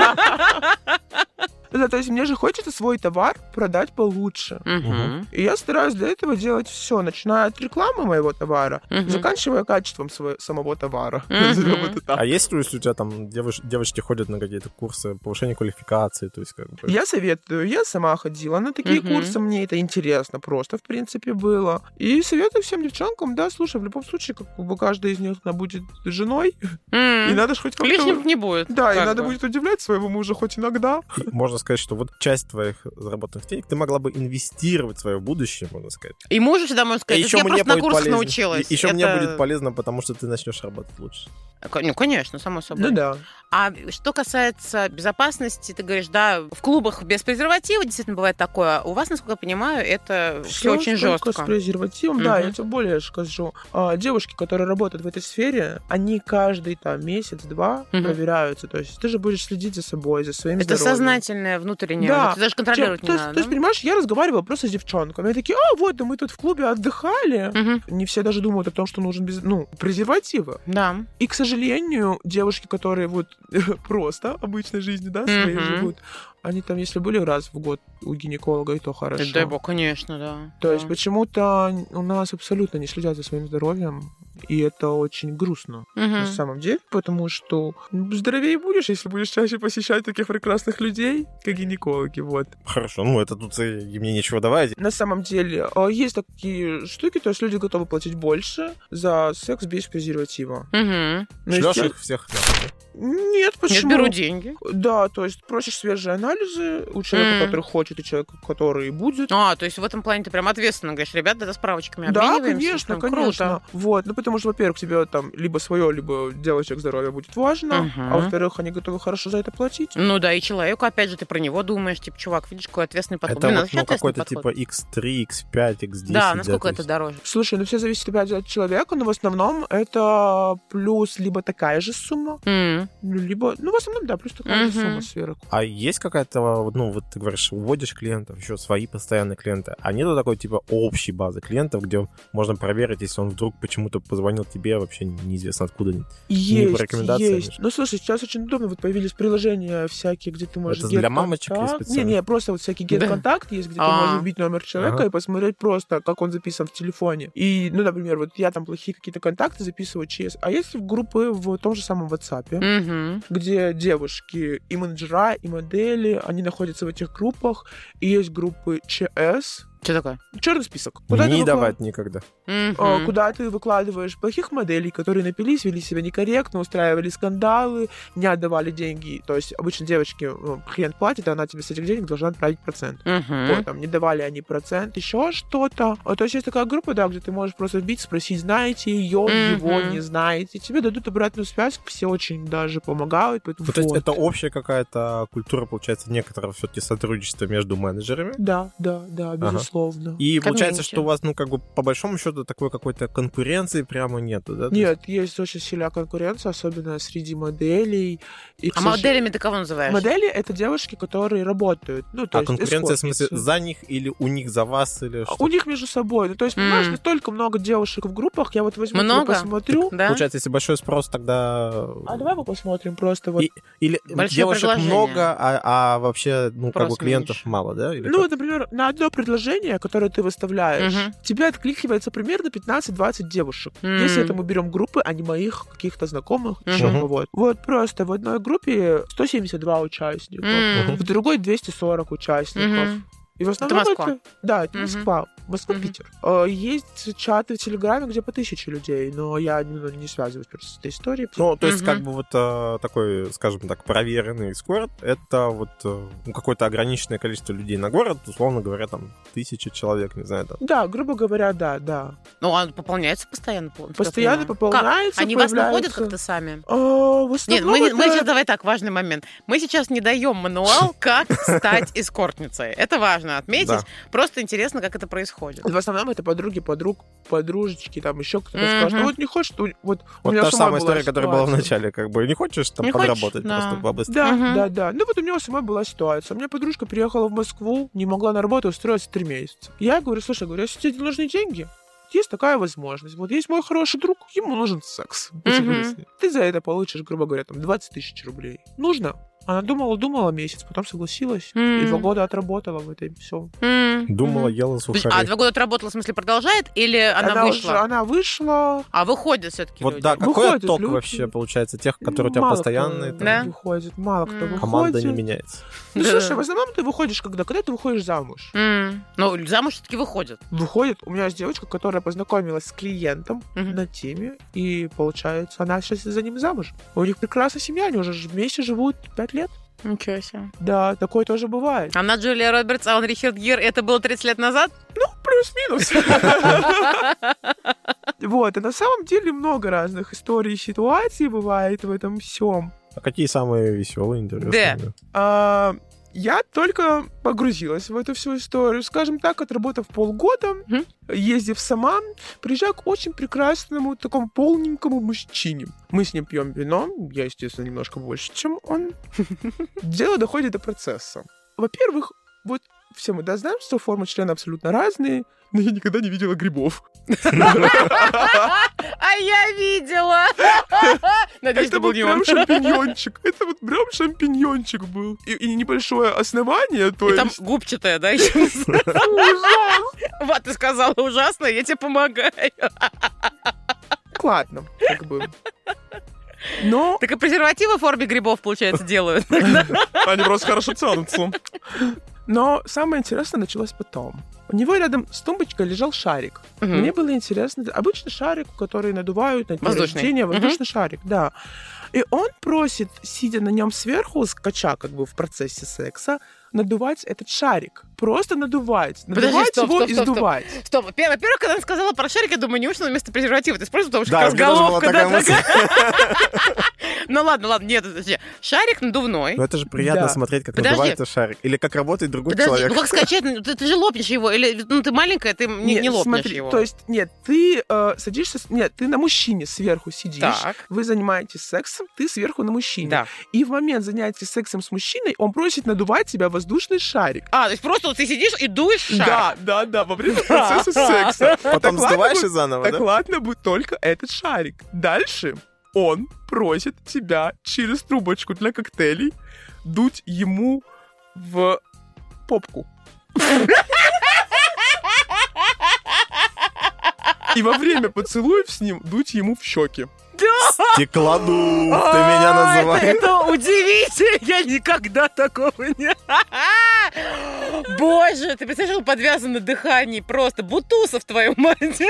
то есть мне же хочется свой товар продать получше. Мгм. И я стараюсь для этого делать все, начиная от рекламы моего товара, Мгм. заканчивая качеством своего, самого товара. Так. А есть ли, если у тебя там девоч- девочки ходят на какие-то курсы повышения квалификации, то есть как бы... Я советую, я сама ходила на такие Мгм. курсы, мне это интересно просто, в принципе, было. И советую всем девчонкам, да, слушай, в любом случае, как бы каждая из них она будет женой, М. и надо же хоть как-то... Лишних не будет. Да, и надо бы. будет удивлять своего мужа хоть иногда. И можно сказать, что вот часть твоих заработанных денег ты могла бы инвестировать в свое будущее, можно сказать. И мужу всегда можно сказать, и «Это я просто на курсах полезно. научилась. И еще мне Это- будет полезно, потому что ты начнешь работать лучше. Ну, конечно, само собой. Ну да. А что касается безопасности, ты говоришь, да, в клубах без презерватива действительно бывает такое. У вас, насколько я понимаю, это все Всё очень жестко. с презервативом, да, Мгм. я тебе более скажу. А, девушки, которые работают в этой сфере, они каждый там месяц-два Мгм. проверяются. То есть ты же будешь следить за собой, за своим Это здоровьем. сознательное внутреннее. Да. Ты даже контролировать то, не есть, надо. то есть, да? понимаешь, я разговаривала просто с девчонками. Они такие, а, вот, да мы тут в клубе отдыхали. Мгм. Не все даже думают о том, что нужен без, ну, презервативы. Да. И, к сожалению, девушки, которые вот просто обычной жизнью, да, своей Мгм. живут, они там, если были раз в год у гинеколога, и то хорошо. Дай бог, конечно, да. То Да. есть почему-то у нас абсолютно не следят за своим здоровьем. И это очень грустно на Мгм. самом деле, потому что ну, здоровее будешь, если будешь чаще посещать таких прекрасных людей, как гинекологи, вот. Хорошо, ну это тут и мне нечего давать. На самом деле, а, есть такие штуки, то есть люди готовы платить больше за секс без презерватива. Мгм. Ну, Шлёшь их всех. Нет, Я почему? беру деньги. Да, то есть просишь свежие анализы у человека, Мгм. который хочет, и человека, который будет. А, то есть в этом плане ты прям ответственно говоришь, ребята, да, справочками Да, обмениваемся. конечно, Прям конечно. Круто. Вот, ну потому что, во-первых, тебе там либо свое, либо девочек здоровье будет важно, Мгм. а во-вторых, они готовы хорошо за это платить. Ну да, и человеку, опять же, ты про него думаешь, типа, чувак, видишь, какой ответственный подход. Это Блин, вот, вообще ну, какой-то подход. типа X3, X5, X10. Да, насколько то это дороже? Слушай, ну все зависит опять от человека, но в основном это плюс либо такая же сумма, ну, либо, ну, в основном, да, плюс такая же Мгм. сумма сверху. А есть какая-то, ну, вот ты говоришь, уводишь клиентов, еще свои постоянные клиенты, а нету такой, типа, общей базы клиентов, где можно проверить, если он вдруг почему-то позвонил тебе, вообще неизвестно откуда. Есть, по рекомендациям, есть. Ну, слушай, сейчас очень удобно, вот появились приложения всякие, где ты можешь... Это для мамочек есть специально? Не-не, просто вот всякий Да. get-контакт есть, где ты А. можешь вбить номер человека Ага. и посмотреть просто, как он записан в телефоне. И, ну, например, вот я там плохие какие-то контакты записываю через... А есть группы в том же самом WhatsApp, где девушки и менеджера, и модели, они находятся в этих группах, и есть группы ЧС, Что такое? черный список. Куда Не выкла- давать никогда. Мгм. а, куда ты выкладываешь плохих моделей, которые напились, вели себя некорректно, устраивали скандалы, не отдавали деньги. То есть обычно девочки, ну, клиент платит, и она тебе с этих денег должна отправить процент. Мгм. Вот, там, не давали они процент, еще что-то. А, То есть есть такая группа, да, где ты можешь просто вбить, спросить, знаете ее, Мгм. его не знаете. Тебе дадут обратную связь, все очень даже помогают. Поэтому Ну, то есть вот. это общая какая-то культура, получается, некоторого все-таки сотрудничества между менеджерами. Да, да, да, Ага. Безусловно. И получается, Комьюнити. что у вас, ну, как бы, по большому счету, такой какой-то конкуренции прямо нету, да? Нет, есть очень сильная конкуренция, особенно среди моделей. И, А сожалению- моделями ты кого называешь? Модели — это девушки, которые работают. Ну, то А есть конкуренция, в смысле, за них или у них за вас, или А что? У них между собой. Ну, то есть, понимаешь, М. настолько много девушек в группах, я вот возьму, Много? посмотрю. Да? Получается, если большой спрос, тогда... А давай мы посмотрим просто вот. И- Или Большое девушек предложение. много, а, а вообще, ну, как бы Спрос клиентов меньше. мало, да? Или Ну, как? например, на одно предложение, которое ты выставляешь, Мгм. тебе откликивается примерно 15-20 девушек. М. Если это мы берем группы, а не моих каких-то знакомых, Мгм. чего вот. Вот просто в одной группе 172 участника, М. в другой 240 участников. Мгм. И в основном Москва? это- Да, это Мгм. Москва. Москва, Мгм. Питер. Э, Есть чаты в Телеграме, где по тысяче людей, но я ну, не связываюсь просто с этой историей. Ну, то есть, Мгм. как бы вот э, такой, скажем так, проверенный эскорт, это вот э, ну, какое-то ограниченное количество людей на город, условно говоря, там, тысячи человек, не знаю, там. Да, грубо говоря, да, да. Ну, он пополняется постоянно? по- Постоянно пополняется, Как? Они вас находят как-то сами? А, в Нет, мы, это- мы сейчас давай так, важный момент. Мы сейчас не даем мануал, как стать эскортницей. Это важно отметить. Просто интересно, как это происходит. В основном это подруги, подруг, подружечки, там еще кто-то Мгм. скажет, ну вот не хочешь, то вот у Вот меня та же самая была история, которая была в ситуация. начале, как бы, не хочешь там Не хочешь? подработать Да. просто побыстрее? Да, Мгм. да, да. Ну вот у меня самой была ситуация. У меня подружка приехала в Москву, не могла на работу устроиться три месяца. Я говорю, слушай, говорю, если тебе нужны деньги, есть такая возможность. Вот есть мой хороший друг, ему нужен секс. Мгм. Ты за это получишь, грубо говоря, там 20 тысяч рублей. Нужно? Она думала, думала месяц, потом согласилась. И М. два года отработала в этой все. М, Думала, мгм. ела сухари. А два года отработала, в смысле, продолжает? Или она, вышла? Уже, она вышла. А выходят все-таки Вот люди? да, какой Выходят отток люди. вообще получается тех, которые у тебя Мало постоянные? кто там, Да? выходит, мало кто М. выходит. Команда не меняется. Ну, слушай, в основном ты выходишь когда? Когда ты выходишь замуж. М, Ну, замуж все-таки выходят. Выходит, у меня есть девочка, которая познакомилась с клиентом Мгм. на теме, и получается, она сейчас за ним замуж. У них прекрасная семья, они уже вместе живут пять лет. Ничего себе. Да, такое тоже бывает. Она Джулия Робертс, а он Ричард Гир. Это было 30 лет назад? Ну, плюс-минус. Вот, и на самом деле много разных историй и ситуаций бывает в этом всем. А какие самые веселые, интересные? Да. Я только погрузилась в эту всю историю. Скажем так, отработав полгода, Мгм. ездив сама, приезжаю к очень прекрасному, такому полненькому мужчине. Мы с ним пьем вино, я, естественно, немножко больше, чем он. Дело доходит до процесса. Во-первых, вот все мы да, знаем, что формы члена абсолютно разные, но я никогда не видела грибов. А я видела! Надеюсь, Это был прям он. шампиньончик. Это вот прям шампиньончик был. И, небольшое основание, то И там есть... губчатая, да, еще? Ужас! Вот, ты сказала ужасно, я тебе помогаю. Ладно, как бы. Но Так и презервативы в форме грибов, получается, делают. они просто хорошо тянутся. Но самое интересное началось потом. У него рядом с тумбочкой лежал шарик. Мгм. Мне было интересно. Обычный шарик, который надувают на Воздушный. рождения. Воздушный шарик, да. И он просит, сидя на нем сверху, скача как бы в процессе секса, надувать этот шарик. Просто надувать. Подожди, Надувать стоп, его стоп, и стоп, стоп. сдувать. Стоп, во- во-первых, когда она сказала про шарик, я думаю, неужто она вместо презерватива ты используешь, потому что Да, как раз головка, да, такая. Ну ладно, ладно, нет, подожди. Шарик надувной. Ну это же приятно Да. смотреть, как Подожди. надувается шарик. Или как работает другой Подожди, человек. ну как скачать? Ну, Ты, ты же лопнешь его. Или ну ты маленькая, ты не, Нет, не лопнешь смотри, его. То есть, нет, ты э, садишься... с- Нет, ты на мужчине сверху сидишь. Так. Вы занимаетесь сексом, ты сверху на мужчине. Да. И в момент занятия сексом с мужчиной он просит надувать тебя воздушный шарик. А, то есть просто вот ты сидишь и дуешь шар. Да, да, да, во время процесса секса. Потом Так ладно сдуваешь заново, Так да? ладно, будет только этот шарик. Дальше он просит тебя через трубочку для коктейлей дуть ему в попку. И во время поцелуев с ним дуть ему в щеки. Стеклодув, ты А, меня это- называешь. Это удивительно! Я никогда такого не... Боже, ты представляешь, он подвязан на дыхании просто. Бутусов, твою мать!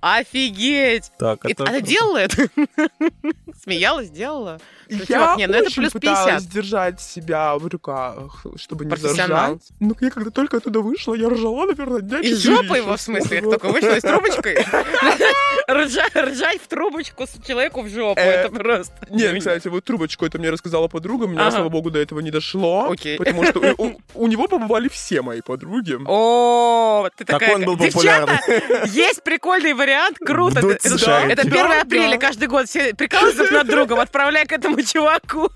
Офигеть! Так, И это... Она делала это? Смеялась, делала? Ну, Я не, ну это очень плюс пыталась 50. держать себя в руках, чтобы не заржать. Ну, я когда только оттуда вышла, я ржала, наверное, дня Из жопы его, в смысле, как только вышла из трубочкой? Ржать ржать в трубочку с человеку в жопу, Э, это просто... Нет, кстати, вот трубочку это мне рассказала подруга, меня, Ага. слава богу, до этого не дошло. Окей. Потому что у, у- у него побывали все мои подруги. О, ты Так такая... он был Девчата, есть прикольный вариант, круто. Это, это 1 Да, апреля да. каждый год. Все прикалываются друг над другом, отправляя к этому чуваку.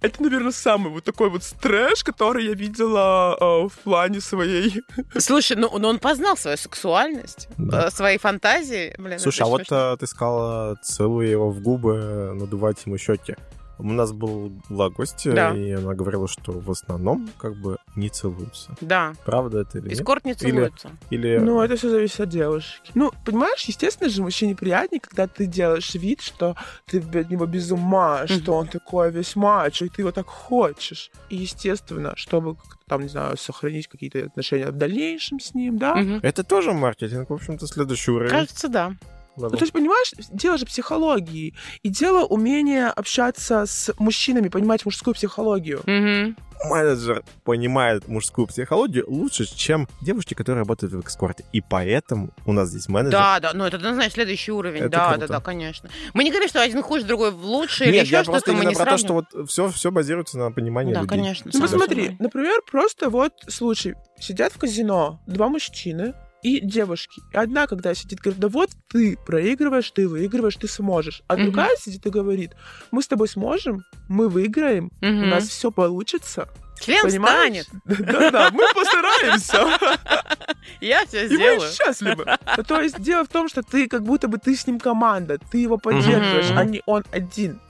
Это, наверное, самый вот такой вот стрэш, который я видела э, в плане своей. Слушай, ну, ну он познал свою сексуальность, Да. э, свои фантазии. Блин, Слушай, а вот смешно. э, ты сказала, целуя его в губы, надувать ему щеки. У нас был, была гостья, Да. и она говорила, что в основном как бы не целуются. Да, Правда это или нет? эскорт не Или- целуется. Или... Ну, это все зависит от девушки. Ну, понимаешь, естественно же, мужчине приятнее, когда ты делаешь вид, что ты от него без ума, Мгм. что он такой весь мачо, и ты его так хочешь. И, естественно, чтобы, как-то там, не знаю, сохранить какие-то отношения в дальнейшем с ним, да? Мгм. Это тоже маркетинг, в общем-то, следующий уровень. Кажется, да. Ну, то есть, понимаешь, дело же психологии. И дело умения общаться с мужчинами, понимать мужскую психологию. Мгм. менеджер понимает мужскую психологию лучше, чем девушки, которые работают в экскорте. И поэтому у нас здесь менеджер. Да, да, ну это, ну, знаешь, следующий уровень. Это да, круто. да, да, конечно. Мы не говорим, что один хуже, другой лучше, или Нет, еще я что-то, просто мы не про то, сравниваем. что вот все, все базируется на понимании Да, людей. конечно. Ну, посмотри, например, просто вот случай. Сидят в казино два мужчины и девушки. И одна, когда сидит, говорит, да вот ты проигрываешь, ты выигрываешь, ты сможешь. А Мгм. другая сидит и говорит, мы с тобой сможем, мы выиграем, у Мгм. нас все получится. Член Понимаешь? станет. Да-да, мы постараемся. Я все И мы сделаю. счастливы. Ну, То есть дело в том, что ты как будто бы ты с ним команда, ты его поддерживаешь, а не он один.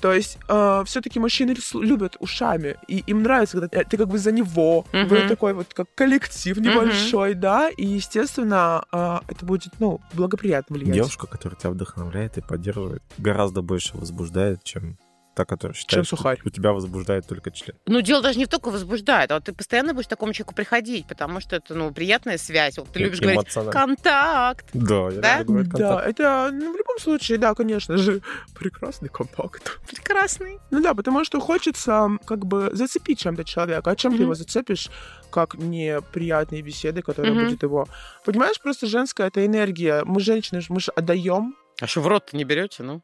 То есть все-таки мужчины лю- любят ушами, и им нравится, когда ты как бы за него, вы такой вот как коллектив небольшой, да, и естественно э, это будет, ну, благоприятно влиять. Девушка, которая тебя вдохновляет и поддерживает, гораздо больше возбуждает, чем та, которая считает, что сухарь. у тебя возбуждает только член. Ну, дело даже не в только возбуждает, а вот ты постоянно будешь к такому человеку приходить, потому что это, ну, приятная связь. Вот ты любишь говорить контакт. Да, я Да? люблю говорить Да, контакт. это ну, в любом случае, да, конечно же, прекрасный контакт. Прекрасный. Ну да, потому что хочется как бы зацепить чем-то человека. А чем ты Мгм. его зацепишь, как неприятные беседы, которые Мгм. будет его... Понимаешь, просто женская это энергия. Мы женщины, мы же отдаем. А что, в рот не берете, ну?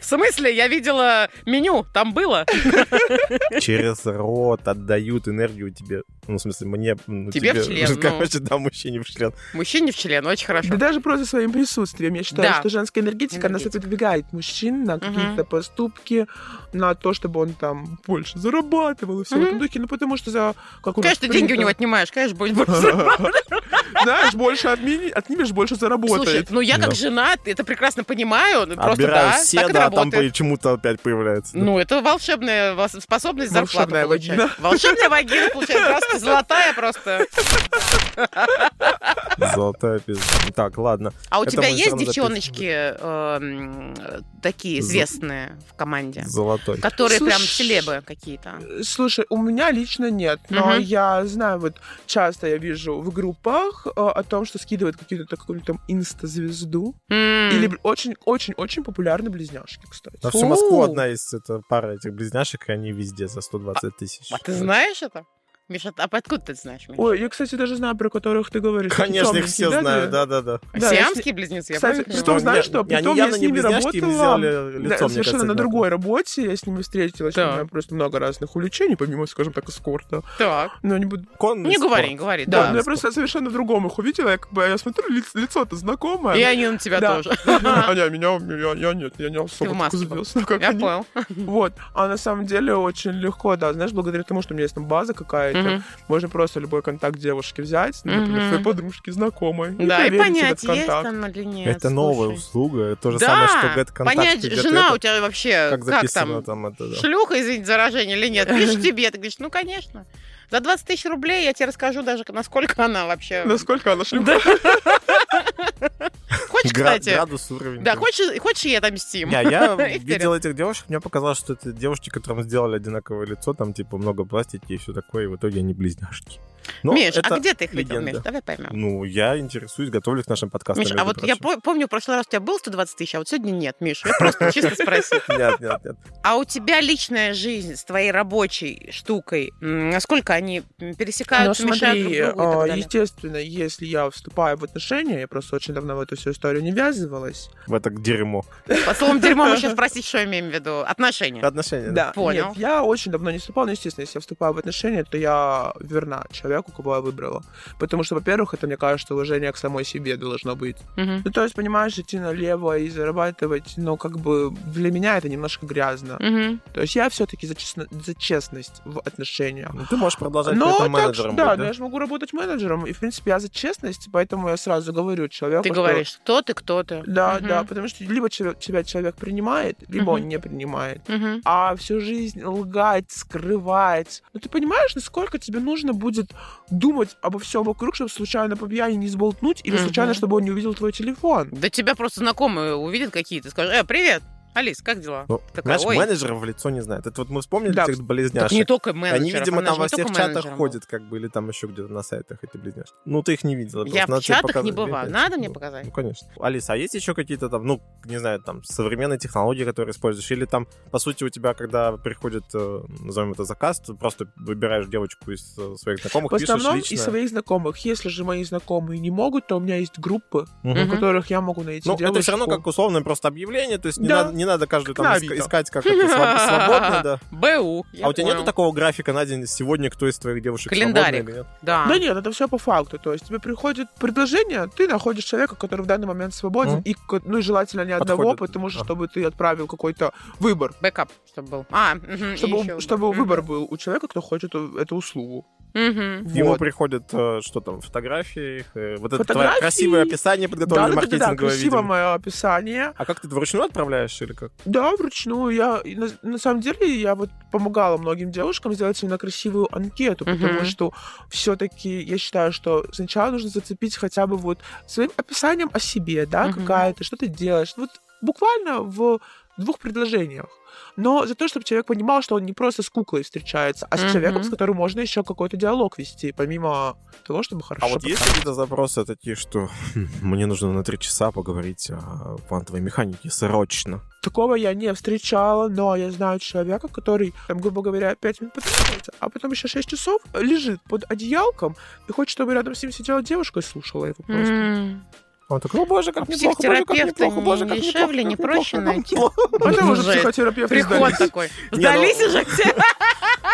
В смысле? Я видела меню, там было. Через рот отдают энергию тебе. Ну, в смысле, мне... ну, Тебе в член, ну. Короче, да, мужчине в член. Мужчине в член, очень хорошо. Да даже просто своим присутствием. Я считаю, Да. что женская энергетика, она Энергетика. продвигает мужчин на какие-то поступки, на то, чтобы он там больше зарабатывал и все в Мгм. этом духе. Ну, потому что за... Как нас Конечно, ты деньги у принято, него отнимаешь, конечно, будет больше. Знаешь, больше отнимешь, больше Слушай, заработает. ну я как жена, это прекрасно понимаю. ну, Просто Отбираю да, все, да, там почему-то опять появляется. Ну, это волшебная способность Волшебная получать. вагина. Волшебная вагина получает. Золотая просто. Золотая пизда. Так, ладно. А у Это тебя есть девчоночки эм, такие З- известные в команде? Золотой. Которые прям селебы какие-то. Слушай, у меня лично нет, но я знаю, вот часто я вижу в группах э, о том, что скидывают какую-то такую там инста-звезду. Или очень-очень-очень популярны близняшки, кстати. На всю Москву одна из это пара этих близняшек, и они везде за 120 тысяч. А ты знаешь это? Миша, а откуда ты знаешь, Миша? Ой, я, кстати, даже знаю, про которых ты говоришь. Конечно, их все да, да? да-да-да. да, я Сиамские близнецы, я Кстати, что, поняла? знаешь не- что? они Потом я с ними работала. Да, совершенно на другой работе я с ними встретилась. Так. У меня просто много разных увлечений, помимо, скажем так, эскорта. Так. Но не буду... Конный Не говори, не говори, Да, да. но я просто совершенно другом их увидела. Я, как бы, я смотрю, лиц- лицо-то знакомое. И они на тебя тоже. А не, меня, я нет, я не особо так завелся, Я понял. Вот. А на самом деле очень легко, да, знаешь, благодаря тому, что у меня есть там база какая-то, Мгм. можно просто любой контакт девушки взять, например, Мгм. своей подружки, знакомой, Да, и проверить понять, этот есть контакт. там или нет. Это новая слушай. услуга. То же Да, самое, что контакт. понять, жена у тебя вообще как как, там, там это, да. шлюха, извините за выражение, или нет. Пишет тебе, ты говоришь, ну, конечно. За 20 тысяч рублей я тебе расскажу даже, насколько она вообще... Насколько она шлюха. Хочешь, кстати? Градус, уровень. Да, хочешь, хочешь, и отомстим? Не, я видел этих девушек, мне показалось, что это девушки, которым сделали одинаковое лицо, там, типа, много пластики и все такое, и в итоге они близняшки. Но Миш, это а где ты их видел, легенда. Миш? Давай поймем. Ну, я интересуюсь, готовлюсь к нашим подкастам. Миш, а вот я прочим. по- помню, в прошлый раз у тебя был 120 тысяч, а вот сегодня нет, Миш. Я просто чисто спросила. Нет, нет, нет. А у тебя личная жизнь с твоей рабочей штукой, насколько они м, Ну, пересекаются, мешают друг другу а, естественно, если я вступаю в отношения, я просто очень давно в эту всю историю не ввязывалась. В это дерьмо. По словом дерьмо мы сейчас спросить, что имеем в виду. Отношения. Отношения. Да, Понял. Нет, я очень давно не вступала, но, естественно, если я вступаю в отношения, то я верна человеку, кого я выбрала. Потому что, во-первых, это, мне кажется, уважение к самой себе должно быть. Мгм. Ну, то есть, понимаешь, идти налево и зарабатывать, ну, как бы для меня это немножко грязно. Мгм. То есть я все-таки за, честно- за честность в отношениях. Ну, ты можешь продолжать Но этом так, менеджером да, быть, но я же могу работать менеджером. И, в принципе, я за честность, поэтому я сразу говорю человеку, Ты что- говоришь, кто ты, кто ты. Да, Мгм. да, потому что либо тебя человек принимает, либо Мгм. он не принимает. Мгм. А всю жизнь лгать, скрывать. Ну, ты понимаешь, насколько тебе нужно будет думать обо всем вокруг, чтобы случайно по пьяни не сболтнуть, или Мгм. случайно, чтобы он не увидел твой телефон. Да тебя просто знакомые увидят какие-то, скажут, э, привет, Алис, как дела? Ну, Такая, знаешь, ой. менеджеров в лицо не знает. Это вот мы вспомнили Да, этих Так близняшек. не только менеджеров. Они, видимо, она там во не всех чатах менеджером ходят, как бы, или там еще где-то на сайтах эти близняшки. Ну, ты их не видела. Я в чатах не бываю. конечно. Надо мне Ну, показать? Ну, конечно. Алиса, а есть еще какие-то там, ну, не знаю, там, современные технологии, которые используешь? Или там, по сути, у тебя, когда приходит, э, назовем это заказ, ты просто выбираешь девочку из э, своих знакомых, В пишешь основном лично. из своих знакомых. Если же мои знакомые не могут, то у меня есть группы, Мгм. в которых я могу найти Ну, девушку. это все равно как условное просто объявление, то есть не, Да. надо, не надо каждую там иска- искать, как это своб- свободно, да. БУ. а у тебя нету такого графика на день сегодня, кто из твоих девушек Календарик. свободный или нет? Да. Да нет, это все по факту. То есть тебе приходит предложение, ты находишь человека, который в данный момент свободен, и, ну и желательно не одного, Подходит. потому что чтобы ты отправил какой-то выбор. Бэкап, чтобы был. А, Чтобы, чтобы выбор был у человека, кто хочет эту услугу. Мгм. Ему Вот. приходят, э, что там, фотографии, их, э, вот это твое красивое описание Да, подготовленное да, да, да, маркетинговое, красиво видимо. мое описание. А как ты это вручную отправляешь или как? Да, вручную. Я на, на самом деле я вот помогала многим девушкам сделать именно красивую анкету, Мгм. потому что все-таки я считаю, что сначала нужно зацепить хотя бы вот своим описанием о себе, да, Мгм. какая-то, что ты делаешь. Вот буквально в двух предложениях. Но за то, чтобы человек понимал, что он не просто с куклой встречается, а с человеком, с которым можно еще какой-то диалог вести, помимо того, чтобы хорошо А вот есть какие-то запросы такие, что «Хм, мне нужно на три часа поговорить о квантовой механике срочно? Такого я не встречала, но я знаю человека, который, там, грубо говоря, 5 минут потребуется, а потом еще 6 часов лежит под одеялком и хочет, чтобы рядом с ним сидела девушка и слушала его просто. М. Он такой, о боже, А как неплохо, боже, как неплохо, боже, как не неплохо, дешевле, как не проще найти? неплохо». Потому что Жесть. психотерапевт Приход такой. Не, Сдались ну- уже все?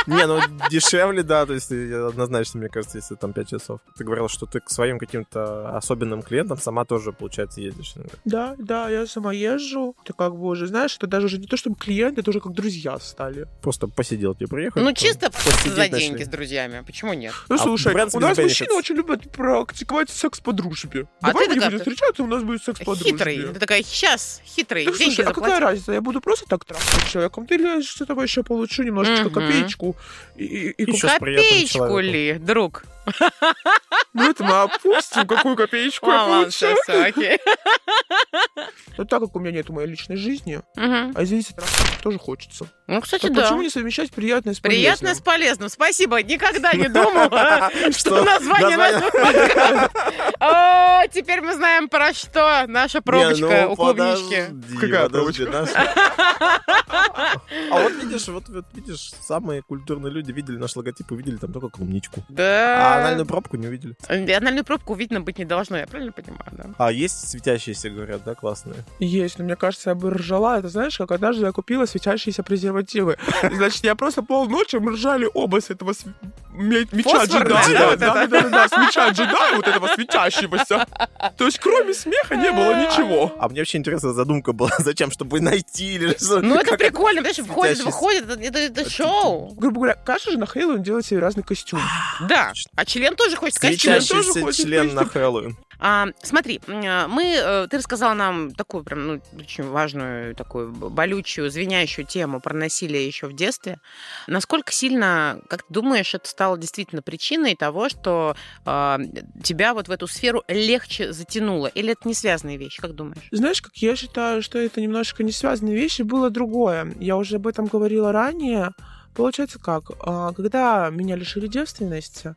Не, ну дешевле, да, то есть однозначно, мне кажется, если там 5 часов. Ты говорил, что ты к своим каким-то особенным клиентам сама тоже, получается, ездишь. Да, да, я сама езжу. Ты как бы уже, знаешь, это даже уже не то, чтобы клиенты, это уже как друзья стали. Просто посидел тебе приехать. Ну, чисто посидеть за деньги с друзьями. Почему нет? Ну, А слушай, у нас мужчины очень любят практиковать секс по дружбе. А ты встречаться, у нас будет секс по. Хитрый. Ты такая, сейчас, хитрый, Ну, деньги слушай, а какая разница? Я буду просто так трахать с человеком. Ты или я что-то еще получу, немножечко Мгм. копеечку И, и- и Еще с Копеечку ли, друг? Ну, это мы опустим, какую копеечку я А, получу. окей. Но так как у меня нет моей личной жизни, а извините, тоже хочется. Ну, кстати, да. почему не совмещать приятное с Приятное с полезным? полезным. Спасибо. Никогда не думала, что название нашего теперь мы знаем, про что наша пробочка ну, у клубнички. Какая наша- А вот видишь, вот, видишь, самые культурные люди видели наш логотип, увидели там только клубничку. А Да. Анальную пробку не увидели. Анальную пробку видно быть не должно, я правильно понимаю, да? А есть светящиеся, говорят, да, классные? Есть, но мне кажется, я бы ржала. Это знаешь, как однажды я купила светящиеся презервативы. Значит, я просто полночи мы ржали оба с этого меча джедая. да, вот Да, да, с меча джедая, вот этого светящегося. То есть, кроме смеха не было ничего. А мне вообще интересная задумка была, зачем, чтобы найти или что? Ну, это прикольно, понимаешь, входит, выходит, это, шоу. Грубо говоря, каждый же на Хэллоуин делает себе разный костюм. Да. А член тоже хочет костюм. Светящий. тоже хочет член на. Хэллоуин. А, смотри, а, мы, э, ты рассказала нам такую прям, ну, очень важную, такую болючую, звенящую тему про насилие еще в детстве. Насколько сильно, как ты думаешь, это стало действительно причиной того, что а, тебя вот в эту сферу легче затянуло? Или это не связанные вещи, как думаешь? Знаешь, как я считаю, что это немножко не связанные вещи, было другое. Я уже об этом говорила ранее. Получается как? А, Когда меня лишили девственности,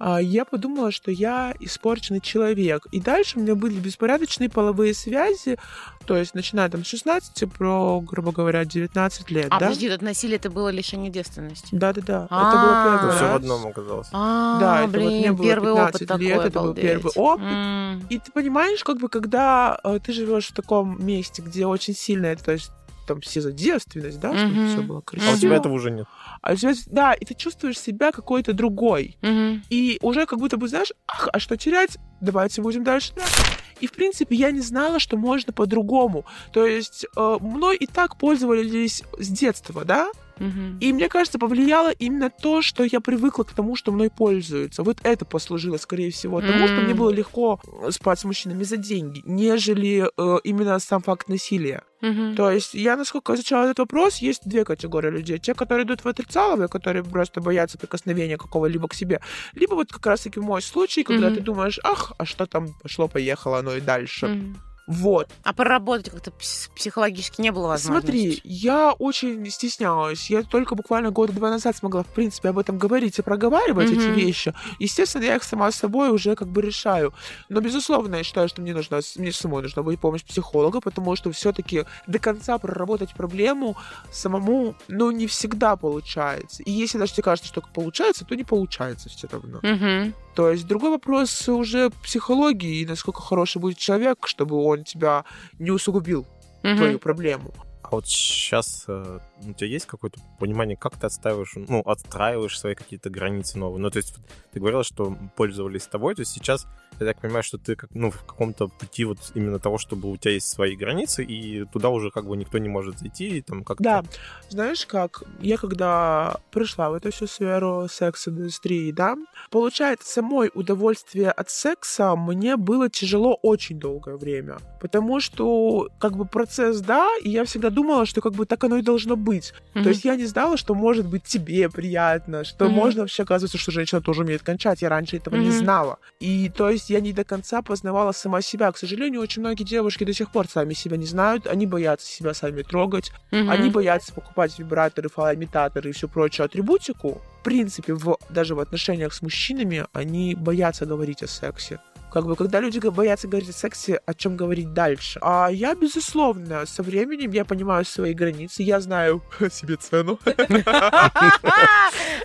я подумала, что я испорченный человек. И дальше у меня были беспорядочные половые связи, то есть начиная там с 16 про, грубо говоря, 19 лет, А, да? подожди, это насилие, это было лишение девственности. Да-да-да. Это А. было Это первый все в одном оказалось. А, Да, это вот мне было первый опыт 15 такой, лет, это был первый опыт. И ты понимаешь, как бы, когда э, ты живешь в таком месте, где очень сильно это, то есть там все за девственность, да, чтобы Мгм. все было А красиво. у тебя этого уже нет. А у тебя- да, и ты чувствуешь себя какой-то другой. Мгм. И уже как будто бы, знаешь, ах, а что терять? Давайте будем дальше. трахаться». И, в принципе, я не знала, что можно по-другому. То есть э, мной и так пользовались с детства, да? Мгм. И мне кажется, повлияло именно то, что я привыкла к тому, что мной пользуются. Вот это послужило, скорее всего, тому, что М. мне было легко э, спать с мужчинами за деньги, нежели э, именно сам факт насилия. Мгм. То есть я, насколько изучала этот вопрос, есть две категории людей. Те, которые идут в отрицаловые, которые просто боятся прикосновения какого-либо к себе. Либо вот как раз-таки мой случай, когда Мгм. ты думаешь, ах, а что там пошло-поехало, оно и дальше. Мгм. Вот. А проработать как-то пс- психологически не было возможности? Смотри, я очень стеснялась. Я только буквально года два назад смогла, в принципе, об этом говорить и проговаривать эти Мгм. вещи. Естественно, я их сама с собой уже как бы решаю. Но, безусловно, я считаю, что мне нужна, мне самой нужна будет помощь психолога, потому что все-таки до конца проработать проблему самому, ну, не всегда получается. И если даже тебе кажется, что получается, то не получается все равно. Мгм. То есть другой вопрос уже психологии и насколько хороший будет человек, чтобы он тебя не усугубил Мгм. твою проблему. А вот сейчас у тебя есть какое-то понимание, как ты отстаиваешь, ну, отстраиваешь свои какие-то границы новые? Ну, то есть ты говорила, что пользовались тобой, то есть сейчас я так понимаю, что ты как, ну, в каком-то пути вот именно того, чтобы у тебя есть свои границы, и туда уже как бы никто не может зайти, и там как-то... Да, знаешь как, я когда пришла в эту всю сферу секс-индустрии, да, получается, самой удовольствие от секса мне было тяжело очень долгое время, потому что, как бы, процесс, да, и я всегда думала, что, как бы, так оно и должно быть. Мгм. То есть я не знала, что может быть тебе приятно, что Мгм. можно вообще, оказывается, что женщина тоже умеет кончать. Я раньше этого не Мгм. знала. И то есть я не до конца познавала сама себя. К сожалению, очень многие девушки до сих пор сами себя не знают. Они боятся себя сами трогать. Мгм. Они боятся покупать вибраторы, фалоимитаторы и всю прочую атрибутику. В принципе, в, даже в отношениях с мужчинами они боятся говорить о сексе. Как бы, когда люди боятся говорить о сексе, о чем говорить дальше. А я, безусловно, со временем я понимаю свои границы, я знаю себе цену.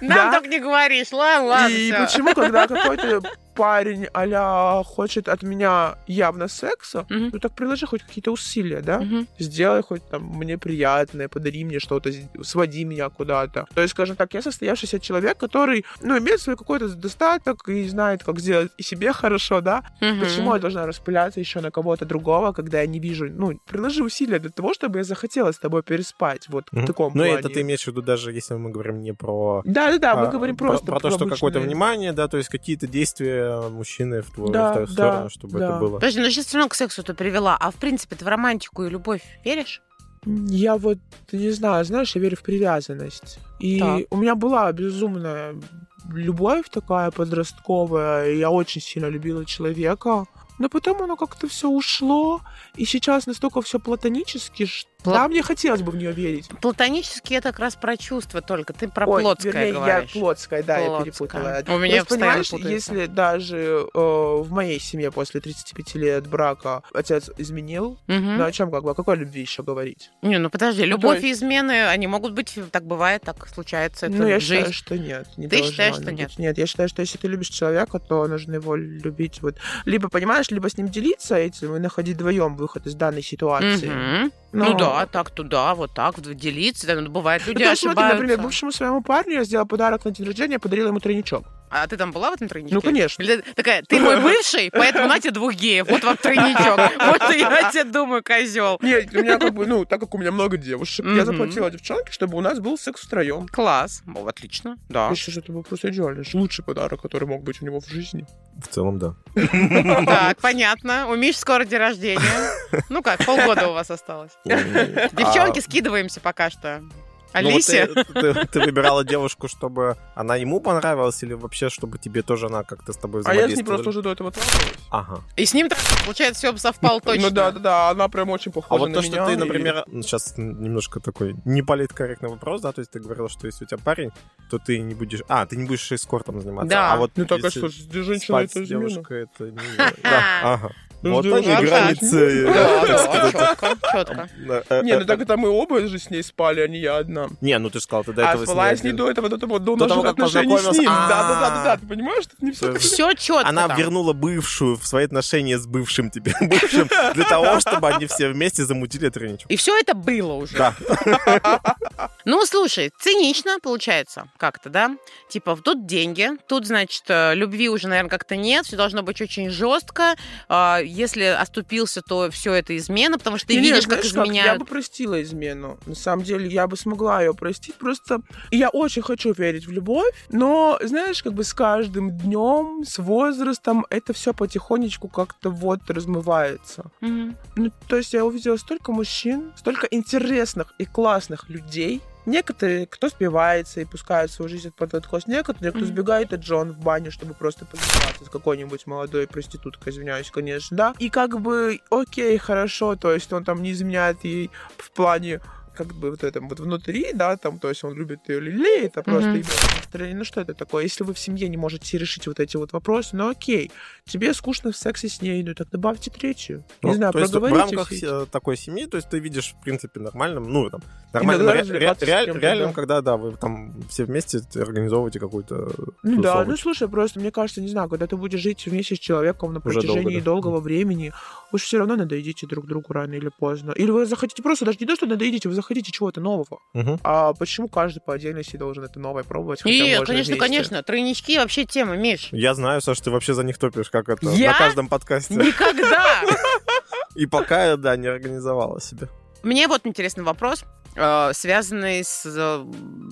Нам так не говоришь. Ладно, ладно, И почему, когда какой-то парень а хочет от меня явно секса, Мгм. ну так приложи хоть какие-то усилия, да? Мгм. Сделай хоть там мне приятное, подари мне что-то, своди меня куда-то. То есть, скажем так, я состоявшийся человек, который, ну, имеет свой какой-то достаток и знает, как сделать и себе хорошо, да? Мгм. Почему я должна распыляться еще на кого-то другого, когда я не вижу, ну, приложи усилия для того, чтобы я захотела с тобой переспать, вот в Мгм. таком Ну, и плане. это ты имеешь в виду даже, если мы говорим не про... Да-да-да, мы а, говорим про- просто про, то, что какое-то внимание, да, то есть какие-то действия мужчины в твою, Да, в твою да, сторону, чтобы да. это было. Подожди, ну сейчас все равно к сексу ты привела. А в принципе, ты в романтику и любовь веришь? Я вот, не знаю, знаешь, я верю в привязанность. И Так. у меня была безумная любовь такая подростковая, и я очень сильно любила человека. Но потом оно как-то все ушло, и сейчас настолько все платонически, что Пла- да, мне хотелось бы в нее верить. Платонически это как раз про чувства только. Ты про Ой, плотское вернее, говоришь. я плотская, да, я Плотская. перепутала. У меня Просто, понимаешь, путается. если даже э, в моей семье после 35 лет брака отец изменил, Мгм. ну о чем как бы, о какой любви еще говорить? Не, ну подожди, любовь то и измены, они могут быть, так бывает, так случается. Это ну, я жизнь. считаю, что нет. Не Ты считаешь, что быть. нет? Нет, я считаю, что если ты любишь человека, то нужно его любить. Вот. Либо, понимаешь, либо с ним делиться этим и находить вдвоем выход из данной ситуации. Мгм. Но- Ну да, так туда, вот так, делиться. да, ну, бывает, Ну, люди то есть, смотри, ошибаются. например, бывшему своему парню я сделала подарок на день рождения, подарила ему тройничок. А ты там была в этом тройничке? Ну, конечно. Или ты такая, ты мой бывший, поэтому на тебе двух геев, вот вам тройничок. Вот что я тебе думаю, козел. Нет, у меня как бы, ну, так как у меня много девушек, я заплатила девчонке, чтобы у нас был секс втроем. Класс. О, отлично. Да. Считаю, что это был просто идеально. Лучший подарок, который мог быть у него в жизни. В целом, да. Так, понятно. У Миши скоро день рождения. Ну как, полгода у вас осталось. Девчонки, скидываемся пока что. А, ну вот Алисе? ты, ты- ты выбирала девушку, чтобы она ему понравилась, или вообще, чтобы тебе тоже она как-то с тобой А я с ней взаимодействовала? просто уже до этого трахалась. Ага. И с ним, получается, все совпало точно. Ну да, да, да, она прям очень А похожа вот на то, меня. что ты, и- например, ну, сейчас немножко такой неполиткорректный вопрос, да, то есть ты говорила, что если у тебя парень, то ты не будешь... А, ты не будешь эскортом заниматься. Да. А вот Ну так, а что, с- женщина спать это измена. девушкой, это не... Да, ага. Ну, Вот они границы. Четко. Да, э, Не, э, ну так это мы оба же с ней спали, а не я одна. Не, ну ты же сказал, ты до А этого спала я с ней до этого, до того, до наших отношений с ним. Да, да, да, да, А. да, ты понимаешь, что это не все. Все четко. Она вернула бывшую в свои отношения с бывшим тебе, бывшим, для того, чтобы они все вместе замутили тройничок. И все это было уже. Да. Ну, слушай, цинично получается как-то, да? Типа, тут деньги, тут, значит, э, любви уже, наверное, как-то нет, все должно быть очень жестко. Если оступился, то все это измена, потому что ты Не, видишь, как знаешь Я изменяют. бы простила измену. На самом деле, я бы смогла ее простить. Просто я очень хочу верить в любовь, но, знаешь, как бы с каждым днем, с возрастом, это все потихонечку как-то вот размывается. Мгм. Ну, то есть я увидела столько мужчин, столько интересных и классных людей. Некоторые, кто спивается и пускает свою жизнь под откос. Некоторые, кто сбегает от Джон в баню, чтобы просто позаниматься с какой-нибудь молодой проституткой, извиняюсь, конечно, да. И как бы, окей, хорошо, то есть он там не изменяет ей в плане как бы вот этом вот внутри, да, там, то есть он любит ее лелеет, а просто стороне. Ну что это такое? Если вы в семье не можете решить вот эти вот вопросы, ну окей, тебе скучно в сексе с ней, ну так добавьте третью. Не Ну, знаю, то есть в рамках все эти- э, такой семьи, то есть ты видишь, в принципе, нормальным, ну, там, нормальным, ре- ре- кем-то, реальным, да. когда, да, вы там все вместе организовываете какую-то Ну да, ну слушай, просто мне кажется, не знаю, когда ты будешь жить вместе с человеком на Уже долго, протяжении да. долгого времени, вы же все равно надоедите друг другу рано или поздно. Или вы захотите просто даже не то, что надоедите, вы захотите чего-то нового. Мгм. А почему каждый по отдельности должен это новое пробовать? хотя И, можно конечно, вместе? конечно, тройнички вообще тема, Миш. Я знаю, Саш, ты вообще за них топишь, как это, Я? на каждом подкасте. Никогда! И пока, да, не организовала себе. Мне вот интересный вопрос, э, связанный с э,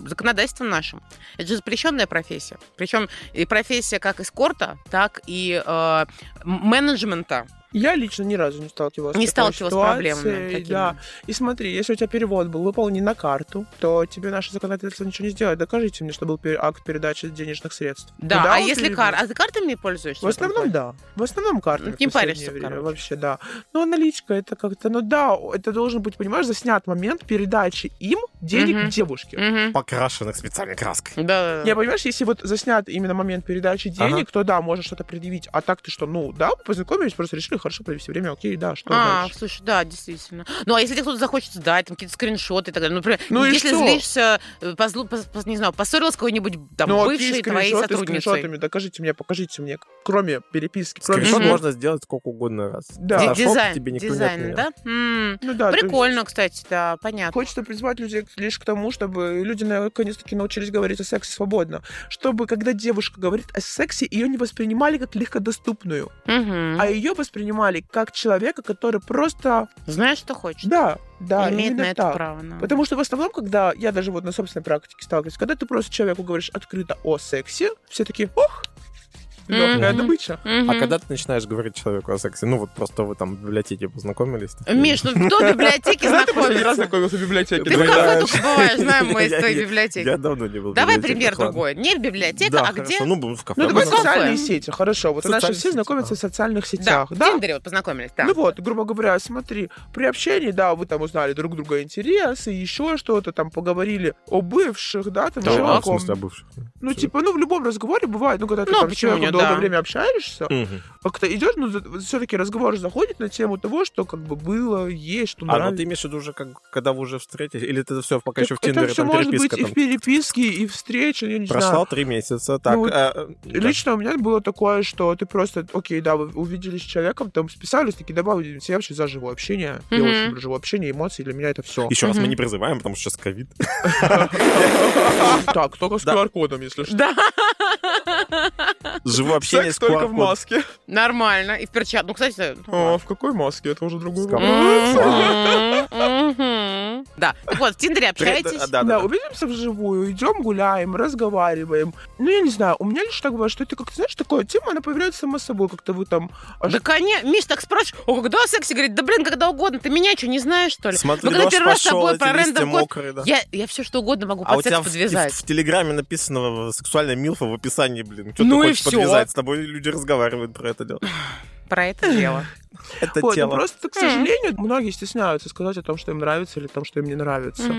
законодательством нашим. Это же запрещенная профессия. Причем и профессия как эскорта, так и э, менеджмента. Я лично ни разу не сталкивалась Не с такой сталкивалась с проблемами. Да. И смотри, если у тебя перевод был выполнен на карту, то тебе наше законодательство ничего не сделает. Докажите мне, что был акт передачи денежных средств. Да, Куда а если кар... А ты картами пользуешься? В основном, да. В основном картами. Не паришься, время, короче. Вообще, да. Но наличка это как-то, ну да, это должен быть, понимаешь, заснят момент передачи им денег Мгм. девушке. Мгм. Покрашенных специальной краской. Да. Не, понимаешь, если вот заснят именно момент передачи денег, то да, можно что-то предъявить. А так ты что, ну да, познакомились, просто решили хорошо провести время, окей, да, что А, дальше? слушай, да, действительно. Ну, а если тебе кто-то захочет сдать, там какие-то скриншоты и так далее, например, Ну и если что? злишься, э, позлу- пос- пос- не знаю, поссорилась с какой-нибудь там ну, окей, бывшей твоей сотрудницей. скриншотами, докажите мне, покажите мне, кроме переписки, кроме Скриншот можно сделать сколько угодно раз. Да. Фотошоп Дизайн, тебе никто не дизайн, отменял. да? М, Ну да, то есть Прикольно, кстати, да, понятно. Хочется призвать людей лишь к тому, чтобы люди наконец-таки научились говорить о сексе свободно. Чтобы, когда девушка говорит о сексе, ее не воспринимали как легкодоступную, Мгм. а ее воспринимали как человека, который просто... Знаешь, что хочешь? Да, да, Имеет именно на это так. право. да. Потому что в основном, когда я даже вот на собственной практике сталкиваюсь, когда ты просто человеку говоришь открыто о сексе, все такие, ох, Легкая Мгм. добыча. Мгм. А когда ты начинаешь говорить человеку о сексе? Ну, вот просто вы там в библиотеке познакомились. Миш, ну кто в библиотеке Когда ты последний раз знакомится? знакомился в библиотеке? Ты в Давай, кафе давай. только бываешь, знаем мы из Я твоей библиотеки. Я давно не был в Давай пример другой. Не библиотека, Да, а где? Ну, в кафе. Ну, давай Какой социальные сети, хорошо. Вот Социальные все знакомятся в социальных Да, сетях, в да? Тиндере вот познакомились, да. Ну вот, грубо говоря, смотри, при общении, да, вы там узнали друг друга интересы, еще что-то, там поговорили о бывших, да, там Да, а, в смысле, о бывших? Ну, типа, ну, в любом разговоре бывает, ну, когда ты Ну, там почему человеком нет, долгое да. время общаешься, Мгм. как-то идешь, ну, все-таки разговор заходит на тему того, что как бы было, есть, что А, ну нравится. ты имеешь в виду уже, как, когда вы уже встретились? Или это все пока Так еще в это Тиндере, все там может быть переписка и там? в переписке, и встрече, я не Прошло знаю. три месяца, так. Ну, а, да. Лично у меня было такое, что ты просто, окей, да, вы увиделись с человеком, там списались, такие, давай увидимся. Я вообще за живое общение. Я Мгм. очень люблю живое общение, эмоции, для меня это все. Еще раз мы не призываем, потому что сейчас ковид. Так, только с Да. QR-кодом, если что. Да, Живое общение Секс с только в маске. нормально. И в перчатках. Ну, кстати... А, в какой маске? Это уже другой вопрос. Да, так вот, в Тиндере общаетесь. Да, да, Да, да. увидимся вживую, идем, гуляем, разговариваем. Ну, я не знаю, у меня лишь так бывает, что это как-то, знаешь, такое тема, она появляется сама собой, как-то вы там... Да, конечно. Миш, так спрашиваешь, о, когда о сексе? Говорит, да, блин, когда угодно. Ты меня что, не знаешь, что ли? Смотри, Мы когда первый раз с пошел, тобой про да. Я, я все что угодно могу А у под тебя секс в, подвязать. в- в Телеграме написано сексуальная милфа в описании, блин. Что Ну и всё. подвязать? С тобой люди разговаривают про это дело. Про это дело. Это Вот, ну, тело. просто, к сожалению, многие стесняются сказать о том, что им нравится или о том, что им не нравится.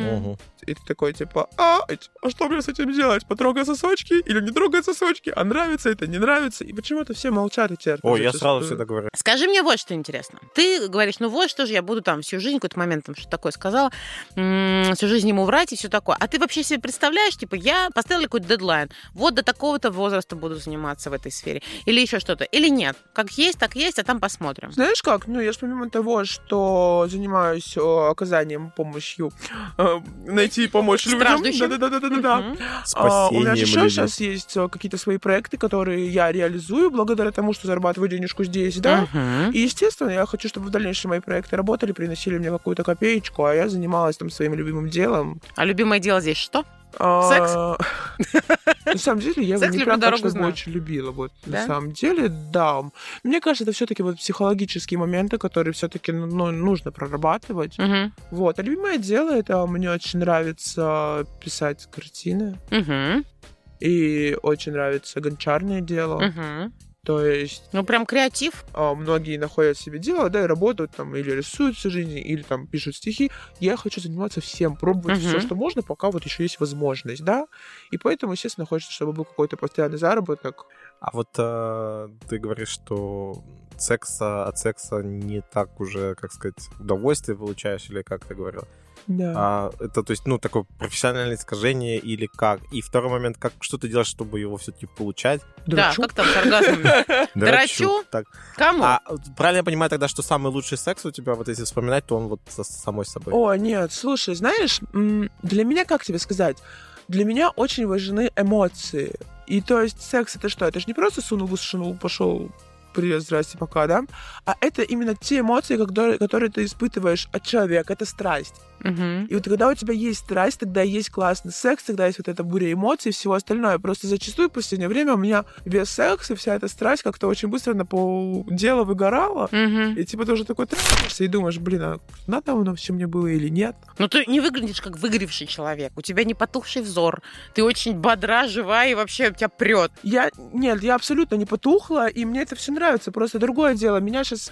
И ты такой, типа, а, а что мне с этим делать? Потрогать сосочки или не трогать сосочки? А нравится это, не нравится? И почему-то все молчат и терпят. Ой, я сразу всегда говорю. Скажи мне вот что интересно. Ты говоришь, ну вот что же я буду там всю жизнь, какой-то момент там что такое сказала, всю жизнь ему врать и все такое. А ты вообще себе представляешь, типа, я поставила какой-то дедлайн, вот до такого-то возраста буду заниматься в этой сфере, или еще что-то, или нет. Как есть, так есть, а там посмотрим. Знаешь как? Ну, я же помимо того, что занимаюсь э, оказанием помощью, э, найти и помочь людям. Да-да-да-да-да. Мгм. А, у меня еще сейчас есть э, какие-то свои проекты, которые я реализую благодаря тому, что зарабатываю денежку здесь, да. И, естественно, я хочу, чтобы в дальнейшем мои проекты работали, приносили мне какую-то копеечку, а я занималась там своим любимым делом. А любимое дело здесь что? А, На самом деле, я его Секс не прям так, чтобы очень любила. Вот, на самом деле, да. Мне кажется, это все-таки вот психологические моменты, которые все-таки ну, нужно прорабатывать. Вот. А любимое дело, это мне очень нравится писать картины. И очень нравится гончарное дело. То есть Ну, прям креатив. а, многие находят себе дело, да, и работают там или рисуют всю жизнь, или там пишут стихи. Я хочу заниматься всем, пробовать Мгм. все, что можно, пока вот еще есть возможность, да. И поэтому, естественно, хочется, чтобы был какой-то постоянный заработок. А вот э, ты говоришь, что секса от секса не так уже, как сказать, удовольствие получаешь, или как ты говорил? Да. А, это, то есть, ну, такое профессиональное искажение или как? И второй момент, как, что ты делаешь, чтобы его все-таки получать? Дрочу. Да, как там с оргазмами? Дрочу? Так. Кому? А правильно я понимаю тогда, что самый лучший секс у тебя, вот если вспоминать, то он вот со самой собой? О, нет, слушай, знаешь, для меня, как тебе сказать, для меня очень важны эмоции. И то есть секс это что? Это же не просто сунул, высунул, пошел, привет, здрасте, пока, да? А это именно те эмоции, которые, которые ты испытываешь от человека, это страсть. Мгм. И вот когда у тебя есть страсть, тогда есть классный секс, тогда есть вот эта буря эмоций и всего остальное. Просто зачастую в последнее время у меня весь секс и вся эта страсть как-то очень быстро на полдела выгорала. Мгм. И типа ты уже такой трахаешься и думаешь, блин, а надо оно все мне было или нет? Ну, ты не выглядишь как выгоревший человек. У тебя не потухший взор. Ты очень бодра, живая, и вообще тебя прет. Я, нет, я абсолютно не потухла, и мне это все нравится. Просто другое дело, меня сейчас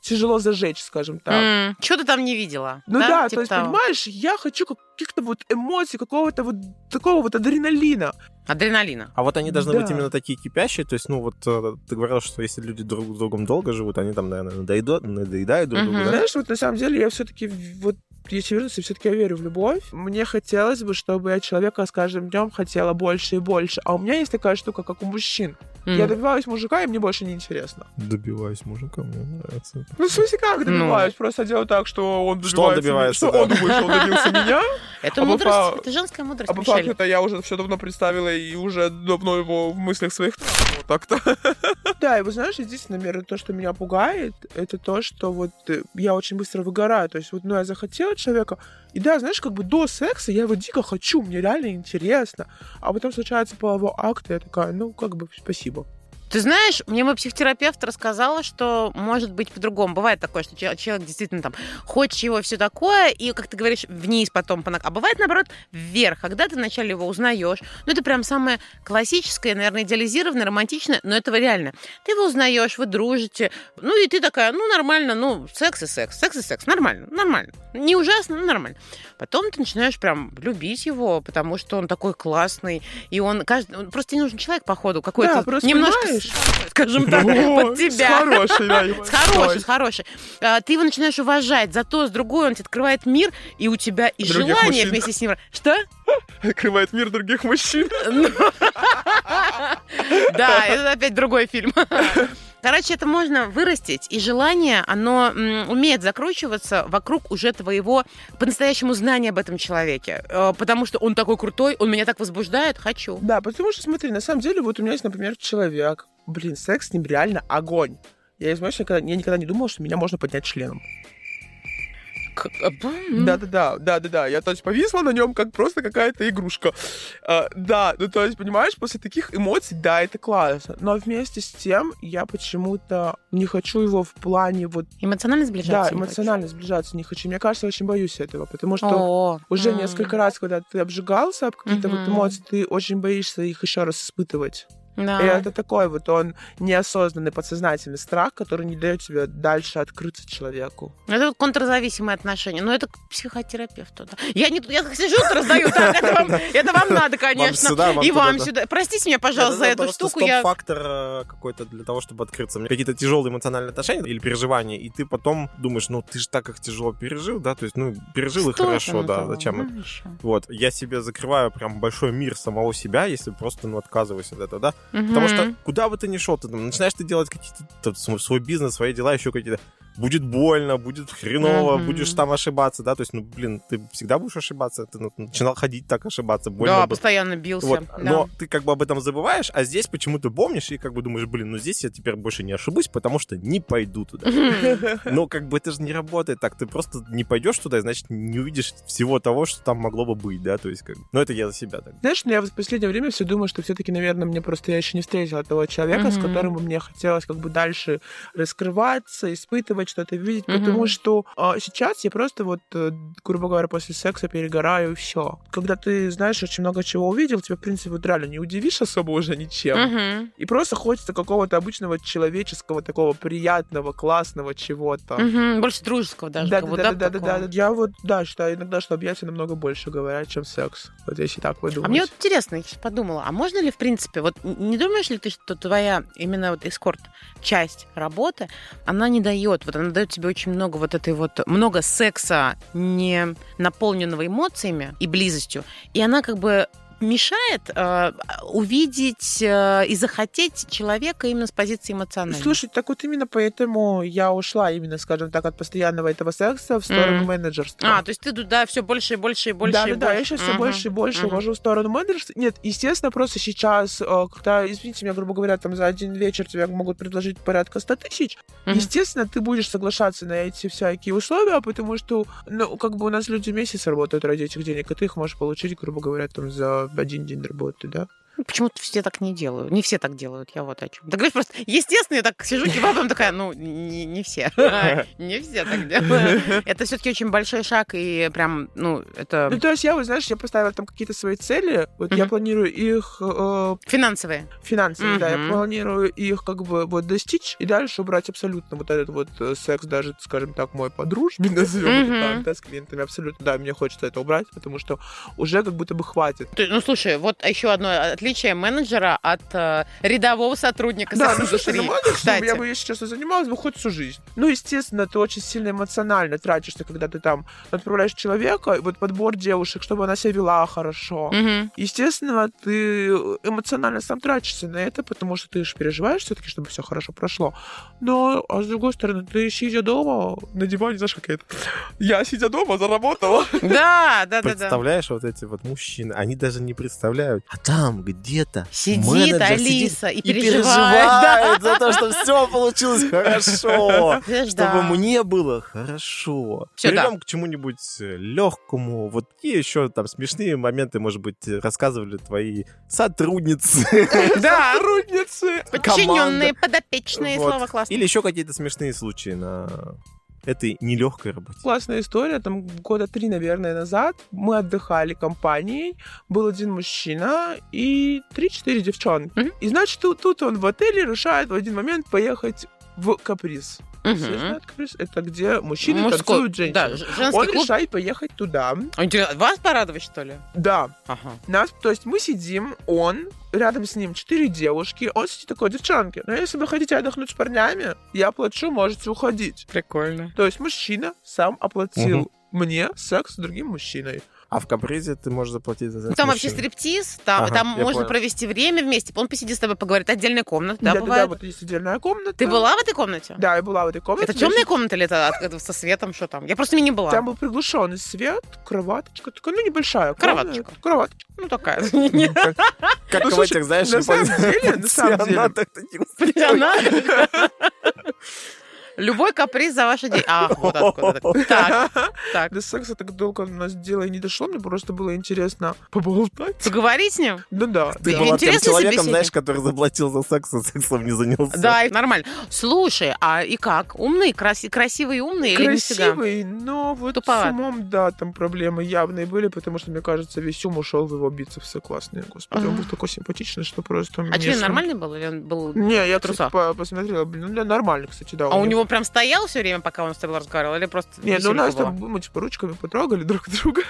тяжело зажечь, скажем так. Что ты там не видела? Ну да, Типа то есть, того. понимаешь, я хочу каких-то вот эмоций, какого-то вот такого вот адреналина. Адреналина. А вот они должны Да. быть именно такие кипящие, то есть, ну вот э, ты говорил, что если люди друг с другом долго живут, они там, наверное, надоедают, надоедают друг другу, Мгм. да? Знаешь, вот на самом деле я все-таки вот если вернуться, все-таки я верю в любовь. Мне хотелось бы, чтобы я человека с каждым днем хотела больше и больше. А у меня есть такая штука, как у мужчин. М. Я добиваюсь мужика, и мне больше не интересно. Добиваюсь мужика, мне нравится. это. Ну, в смысле, как Ну. добиваюсь? Просто делаю так, что он добивается... Что он добивается, Что да. он думает, что он добился меня, Это А мудрость. фа- Это женская мудрость, а по факту это я уже все давно представила и уже давно его в мыслях своих вот так-то. Да, и вы знаешь, единственное, наверное, то, что меня пугает, это то, что вот э, я очень быстро выгораю. То есть вот, ну, я захотела человека, и да, знаешь, как бы до секса я его дико хочу, мне реально интересно. А потом случается половой акт, и я такая, ну, как бы, спасибо. Ты знаешь, мне мой психотерапевт рассказала, что может быть по-другому. Бывает такое, что человек действительно там хочет его все такое, и, как ты говоришь, вниз потом. А бывает, наоборот, вверх, когда ты вначале его узнаешь. Ну, это прям самое классическое, наверное, идеализированное, романтичное, но этого реально. Ты его узнаешь, вы дружите, ну, и ты такая, ну, нормально, ну, секс и секс, секс и секс, нормально, нормально. Не ужасно, но нормально. Потом ты начинаешь прям любить его, потому что он такой классный, и он каждый... Просто не нужен человек, походу, какой-то Да, немножко, понимаешь? скажем так, под С тебя. хорошей, да, С хорошей, с хорошей. А, Ты его начинаешь уважать, зато с другой он тебе открывает мир, и у тебя и Других желание мужчин. вместе с ним. Что? Открывает мир других мужчин. Ну, Да, это опять другой фильм. Короче, это можно вырастить, и желание, оно умеет закручиваться вокруг уже твоего по-настоящему знания об этом человеке. Э, Потому что он такой крутой, он меня так возбуждает, хочу. Да, потому что, смотри, на самом деле, вот у меня есть, например, человек. Блин, секс с ним реально огонь. Я, знаешь, никогда, я никогда не думал, что меня можно поднять членом. Э, м. Да-да-да, да-да-да. Я, то есть, повисла на нем как просто какая-то игрушка. А, да, ну, то есть, понимаешь, после таких эмоций, да, это классно. Но вместе с тем я почему-то не хочу его в плане вот... Эмоционально Да, сближаться. не эмоционально сближаться не хочу. Мне кажется, очень боюсь этого, потому хочу. что О, уже м. несколько раз, когда ты обжигался об какие-то вот Мгм. эмоции, ты очень боишься их еще раз испытывать. Да. И это такой вот он неосознанный подсознательный страх, который не дает тебе дальше открыться человеку. Это вот контрзависимые отношения. Но это к психотерапевту. Да. Я не я сижу, раздаю. Так, это вам, это вам надо, конечно. сюда, вам И туда, вам да. сюда. Простите меня, пожалуйста, за Это эту штуку. Я... стоп-фактор э, какой-то для того, чтобы открыться. Мне Какие-то тяжелые эмоциональные отношения или переживания, и ты потом думаешь, ну ты же так их тяжело пережил, да, то есть, ну, пережил и Что хорошо, да, зачем это? Ну, еще. Вот, я себе закрываю прям большой мир самого себя, если просто, ну, отказываюсь от этого, да. Потому что куда бы ты ни шел, ты там начинаешь ты делать какие-то свой бизнес, свои дела, еще какие-то. Будет больно, будет хреново, Мгм. будешь там ошибаться, да, то есть, ну, блин, ты всегда будешь ошибаться, ты начинал ходить так ошибаться, больно Да, было. постоянно бился. Вот, да. Но ты как бы об этом забываешь, а здесь почему-то помнишь и как бы думаешь, блин, ну здесь я теперь больше не ошибусь, потому что не пойду туда. Но как бы это же не работает так. Ты просто не пойдешь туда, и значит не увидишь всего того, что там могло бы быть, да, то есть как... Ну это я за себя так. Знаешь, ну, я в последнее время все думаю, что все-таки, наверное, мне просто я еще не встретила того человека, с которым мне хотелось как бы дальше раскрываться, испытывать что-то, видеть, Мгм. потому что а, сейчас я просто вот, э, грубо говоря, после секса перегораю и все. Когда ты, знаешь, очень много чего увидел, тебя, в принципе, вот реально не удивишь особо уже ничем. Мгм. И просто хочется какого-то обычного человеческого, такого приятного, классного чего-то. Мгм. Больше дружеского даже. Да, да, да, да, да, да, такого? да. Я вот, да, считаю иногда, что объятия намного больше говорят, чем секс. Вот если так подумать. А мне вот интересно, я сейчас подумала, а можно ли, в принципе, вот не думаешь ли ты, что твоя именно вот эскорт часть работы, она не дает, вот она дает тебе очень много вот этой вот, много секса, не наполненного эмоциями и близостью, и она как бы мешает э, увидеть э, и захотеть человека именно с позиции эмоциональной. Слушай, так вот именно поэтому я ушла именно, скажем так, от постоянного этого секса в сторону Мгм. менеджерства. А, то есть ты туда все больше и больше и больше да, и да, да, больше. я сейчас все Мгм. больше и больше ухожу в сторону менеджерства. Нет, естественно, просто сейчас, э, когда, извините меня, грубо говоря, там за один вечер тебе могут предложить порядка 100 тысяч, Мгм. естественно, ты будешь соглашаться на эти всякие условия, потому что, ну, как бы у нас люди месяц работают ради этих денег, и ты их можешь получить, грубо говоря, там за один день работы, да? Ну, Почему-то все так не делают. Не все так делают, я вот о чем. Да говоришь просто, естественно, я так сижу, киваю, потом такая, ну, не, не все. Не все так делают. Это все-таки очень большой шаг, и прям, ну, Ну, это то есть я, вот, знаешь, я поставила там какие-то свои цели, вот я планирую их э, финансовые. финансово, да, я планирую их как бы вот достичь и дальше убрать абсолютно вот этот вот э, секс, даже, скажем так, мой по дружбе, назовем так, да, с клиентами, абсолютно, да, мне хочется это убрать, потому что уже как будто бы хватит. Ну, слушай, вот еще одно отличие менеджера от э, рядового сотрудника Да, ну слушай, ну, молодец, Кстати. я бы, если честно, занималась бы хоть всю жизнь. Ну, естественно, ты очень сильно эмоционально тратишься, когда ты там отправляешь человека, и вот подбор девушек, чтобы она себя вела хорошо. Мгм. Естественно, ты эмоционально сам тратишься на это, потому что ты же переживаешь все-таки, чтобы все хорошо прошло. Но, а с другой стороны, ты сидя дома на диване, знаешь, как это? Я, сидя дома, заработала. Да, да, да, да. Представляешь, вот эти вот мужчины, они даже не представляют. А там, где-то Сидит менеджер Алиса и и переживает. переживает за то, что все получилось хорошо. Знаешь, Чтобы да. мне было хорошо. Да. Перейдем к чему-нибудь легкому. Вот какие еще там смешные моменты, может быть, рассказывали твои сотрудницы, Да, Сотрудницы. подчиненные, подопечные, Вот. слово классно. или еще какие-то смешные случаи на этой нелегкой работе. Классная история, там года три, наверное, назад. Мы отдыхали компанией, был один мужчина и три-четыре девчонки. Мгм. И значит, тут, тут он в отеле решает в один момент поехать в каприз. Все знают каприз? Это где мужчины Мужской- танцуют женщин. Да, женский Он клуб. решает поехать туда. А, Интересно, вас порадовать, что ли? Да, Ага. нас, то есть мы сидим, он, рядом с ним четыре девушки, он сидит такой, девчонки, ну если вы хотите отдохнуть с парнями, я плачу, можете уходить. Прикольно. То есть мужчина сам оплатил мне секс с другим мужчиной. А в капризе ты можешь заплатить за Ну, секс там вообще стриптиз, там, Ага, там можно понял. провести время вместе. Он посидит с тобой, поговорит. Отдельная комната, да, Да, бывает? да, вот есть отдельная комната. Ты была в этой комнате? Да, я была в этой комнате. Это темная комната или это, это со светом, что там? Я просто не была. Там был приглушенный свет, кроваточка, такая, ну, небольшая. Кроваточка. Кроваточка. Ну, такая. Как, как Ну, в слушай, этих, знаешь, на самом деле, на самом деле. Любой каприз за ваши деньги. А, вот откуда. Так, так. До секса так долго у нас дело и не дошло, мне просто было интересно поболтать. Поговорить с ним? Ну да, Ты была тем Интересный человеком, знаешь, который заплатил за секс, а сексом не занялся. Да, нормально. Слушай, а и как? Умный, краси- красивый и умный или нифига? Красивый, но вот с умом, да, там проблемы явные были, потому что, мне кажется, весь ум ушел в его бицепсы классные. Господи, он был такой симпатичный, что просто... А член нормальный был или он был... Не, я, кстати, по- посмотрела, блин, ну, нормально, кстати, да. А у него прям стоял все время, пока он с тобой разговаривал, или просто Нет, ну у нас там мы типа ручками потрогали друг друга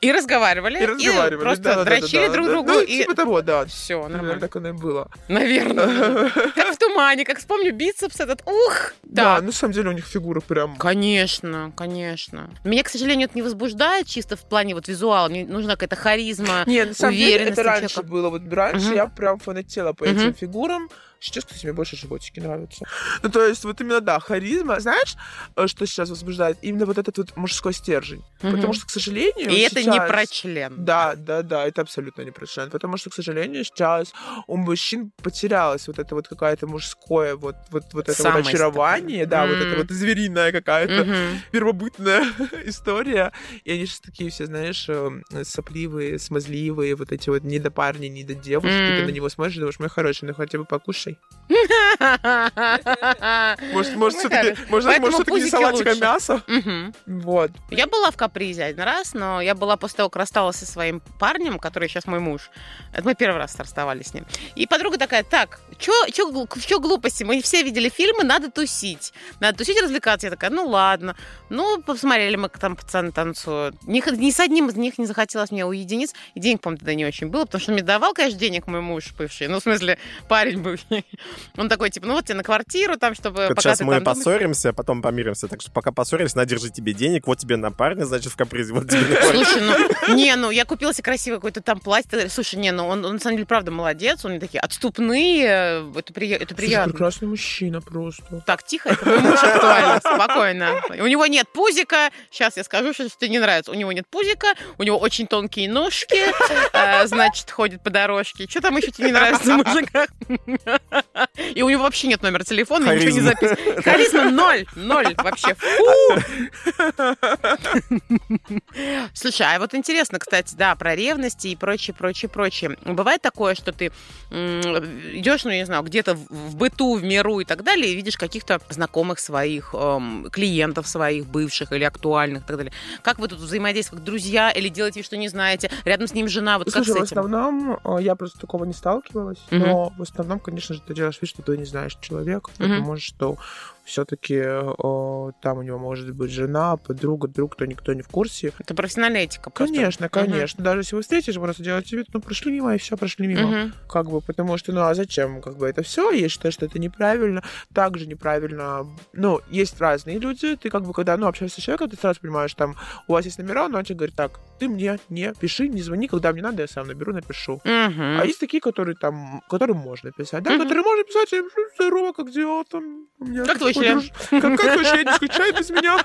И разговаривали, и разговаривали. просто да, дрочили да, друг да. другу, Ну, и... типа того, да. Все, Наверное, нормально. так оно и было. Наверное. Как в тумане, как вспомню бицепс этот. Ух! Да, Да. на самом деле у них фигура прям... Конечно, конечно. Меня, к сожалению, это не возбуждает чисто в плане вот визуала. Мне нужна какая-то харизма. Нет, на самом деле это раньше было. Вот раньше я прям фанатела по этим фигурам. Сейчас, кстати, мне больше животики нравятся. Ну, то есть, вот именно, да, харизма. Знаешь, э, что сейчас возбуждает? Именно вот этот вот мужской стержень. Мгм. Потому что, к сожалению, И это не сейчас- про член. Да, да, да, это абсолютно не про член. Потому что, к сожалению, сейчас у мужчин потерялась вот это вот какая-то мужское, вот, вот, вот это вот Самость очарование, да, вот это вот звериная какая-то Мгм. первобытная история. И они же такие все, знаешь, э, сопливые, смазливые, вот эти вот недопарни, недодевушки. Ты М. на него смотришь, думаешь, мой хороший, ну хотя бы покушай. Может, может, Ну, все-таки, может, может, все-таки не салатик, а мясо. Мгм. Вот. Я была в капризе один раз, но я была после того, как рассталась со своим парнем, который сейчас мой муж. Это мы первый раз расставались с ним. И подруга такая, так, чё, чё, гл- чё глупости? Мы все видели фильмы, надо тусить. Надо тусить, развлекаться. Я такая, ну ладно. Ну, посмотрели мы, там пацаны танцуют. Ни, ни с одним из них не захотелось мне уединиться. И денег, по-моему, тогда не очень было, потому что он мне давал, конечно, денег мой муж бывший. Ну, в смысле, парень бывший. Он такой, типа, ну вот тебе на квартиру, там, чтобы... Вот пока сейчас ты мы там думаешь». поссоримся, потом помиримся. Так что пока поссорились, на, держи тебе денег, вот тебе на парня, значит, в капризе, вот тебе на. Слушай, ну, не, ну, я купила себе красивый какой-то там платье. Слушай, не, ну, он, он, на самом деле, правда, молодец. Он не такие отступные, это, прия- это Слушай, приятно. прекрасный мужчина просто. Так, тихо, это мой муж актуально, спокойно. У него нет пузика. Сейчас я скажу, что тебе не нравится. У него нет пузика, у него очень тонкие ножки, э, значит, ходит по дорожке. Что там еще тебе не нравится в мужиках? И у него вообще нет номера телефона, ничего не Харизма. записано. Харизма ноль, ноль вообще. Фу! Слушай, а вот интересно, кстати, да, про ревности и прочее, прочее, прочее. Бывает такое, что ты идешь, ну, я не знаю, где-то в- в быту, в миру и так далее, и видишь каких-то знакомых своих, эм, клиентов своих, бывших или актуальных и так далее. Как вы тут взаимодействуете, как друзья, или делаете, вид, что не знаете, рядом с ним жена, вот как Слушай, с в этим? основном э, я просто такого не сталкивалась, Мгм. но в основном, конечно же, ты делаешь вид, что ты не знаешь человека, потому что все-таки там у него может быть жена, подруга, друг, кто никто не в курсе. Это профессиональная этика просто. Конечно, конечно. Даже если вы встретишь, просто делаете вид, ну, прошли мимо, и все, прошли мимо. Мгм. Как бы, потому что, ну, а зачем, как бы, это все, я считаю, что это неправильно. Также неправильно, ну, есть разные люди, ты, как бы, когда, ну, общаешься с человеком, ты сразу понимаешь, там, у вас есть номера, но он тебе говорит, так, ты мне не пиши, не звони, когда мне надо, я сам наберу, напишу. Мгм. А есть такие, которые там, которым можно писать, да, Мгм. которые можно писать, им, здорово, как дела там, Как твой член? Как, как твой член, не скучай без меня?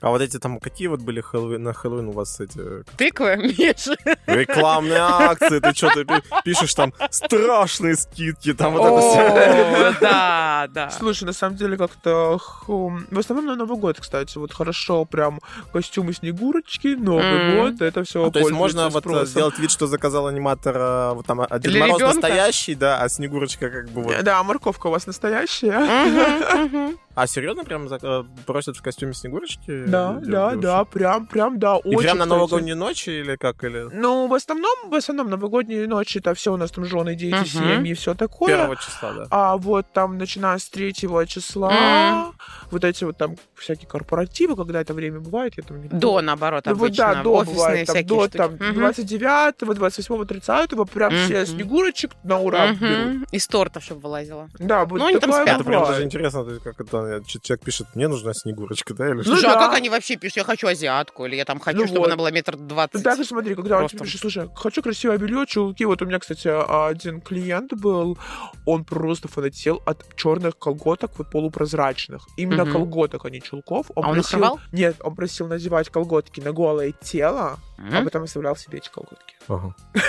А вот эти там, какие вот были Хэллоуин, на Хэллоуин у вас эти Тыквы, Миша. рекламные акции? Ты что, ты пи- пишешь там страшные скидки, там вот это все. О, да, да. Слушай, на самом деле как-то хм, в основном на Новый год, кстати, вот хорошо, прям костюмы Снегурочки, Новый год, это все А, То есть можно вот э, сделать вид, что заказал аниматор, э, вот там Дед Мороз настоящий, да, а Снегурочка как бы вот. Да, морковка у вас настоящая. А серьезно прям э, просят в костюме Снегурочки? Да, да, да, прям, прям, да, И очень, прям на кстати. новогоднюю ночь или как? Или Ну, в основном, в основном новогодние ночи, это все у нас там жены, дети, семьи и все такое. первого числа, да? А вот там, начиная с третьего числа, вот эти вот там всякие корпоративы, когда это время бывает, я там не До, наоборот, Ну вот обычно. да, до офисные бывает, там, до штуки. там Мгм. 29, 28, 30, прям все снегурочек на ура берут. Из торта, чтобы вылазила. Да, будет Ну, они там спят. Это прям даже интересно, как это ч- человек пишет, мне нужна Снегурочка, да, или Ну что? Слушай, а да. как они вообще пишут? Я хочу азиатку, или я там хочу, Ну чтобы вот. она была метр двадцать. Да, ты смотри, когда он Просто. тебе пишет, слушай, хочу красивое белье, чулки. Вот у меня, кстати, один клиент был, он просто фанател от черных колготок вот полупрозрачных. Именно Мгм. колготок, а не чулков. А он их просил... рвал? Нет, он просил надевать колготки на голое тело, а М? потом оставлял себе эти колготки. Ага.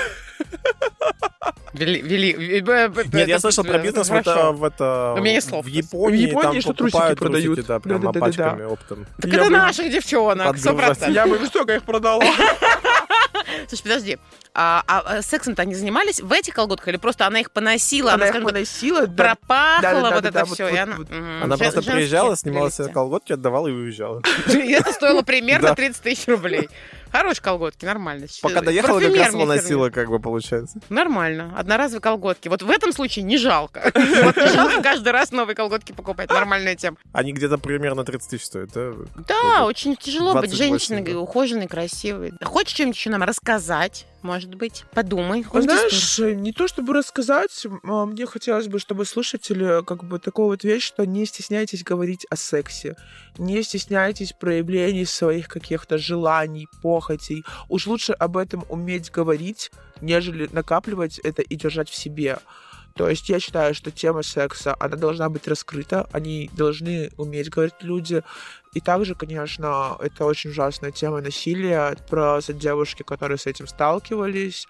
Вели, вели, э, Нет, я слышал про бизнес в хорошо. это, в это У меня есть слов. в Японии, В Японии, там что трусики продают. да, прямо пачками оптом. Так это наших девчонок, сто Подгружать. процентов. Я бы столько их продала. Слушай, подожди. А, а, а сексом-то они занимались в этих колготках или просто она их поносила, Она она, их поносила, да. пропахла Да-да-да-да-да, вот это вот- все, и вот- она... вот. Мгм. Она просто приезжала, снимала себе колготки, отдавала и уезжала. И это стоило примерно Да. 30 тысяч рублей. Хорошие колготки, нормально. Пока доехала, как раз поносила, как бы, получается. Нормально. Одноразовые колготки. Вот в этом случае не жалко. Вот не жалко каждый раз новые колготки покупать. Нормальная тема. Они где-то примерно 30 тысяч стоят, да? Да, очень тяжело быть 28, женщиной, ухоженной, красивой. Хочешь что-нибудь еще нам рассказать? Может быть, подумай. Знаешь, не то чтобы рассказать, а, мне хотелось бы, чтобы слушатели как бы такую вот вещь, что не стесняйтесь говорить о сексе, не стесняйтесь проявлений своих каких-то желаний, похотей. Уж лучше об этом уметь говорить, нежели накапливать это и держать в себе. То есть я считаю, что тема секса, она должна быть раскрыта, они должны уметь говорить люди. И также, конечно, это очень ужасная тема насилия, просто девушки, которые с этим сталкивались,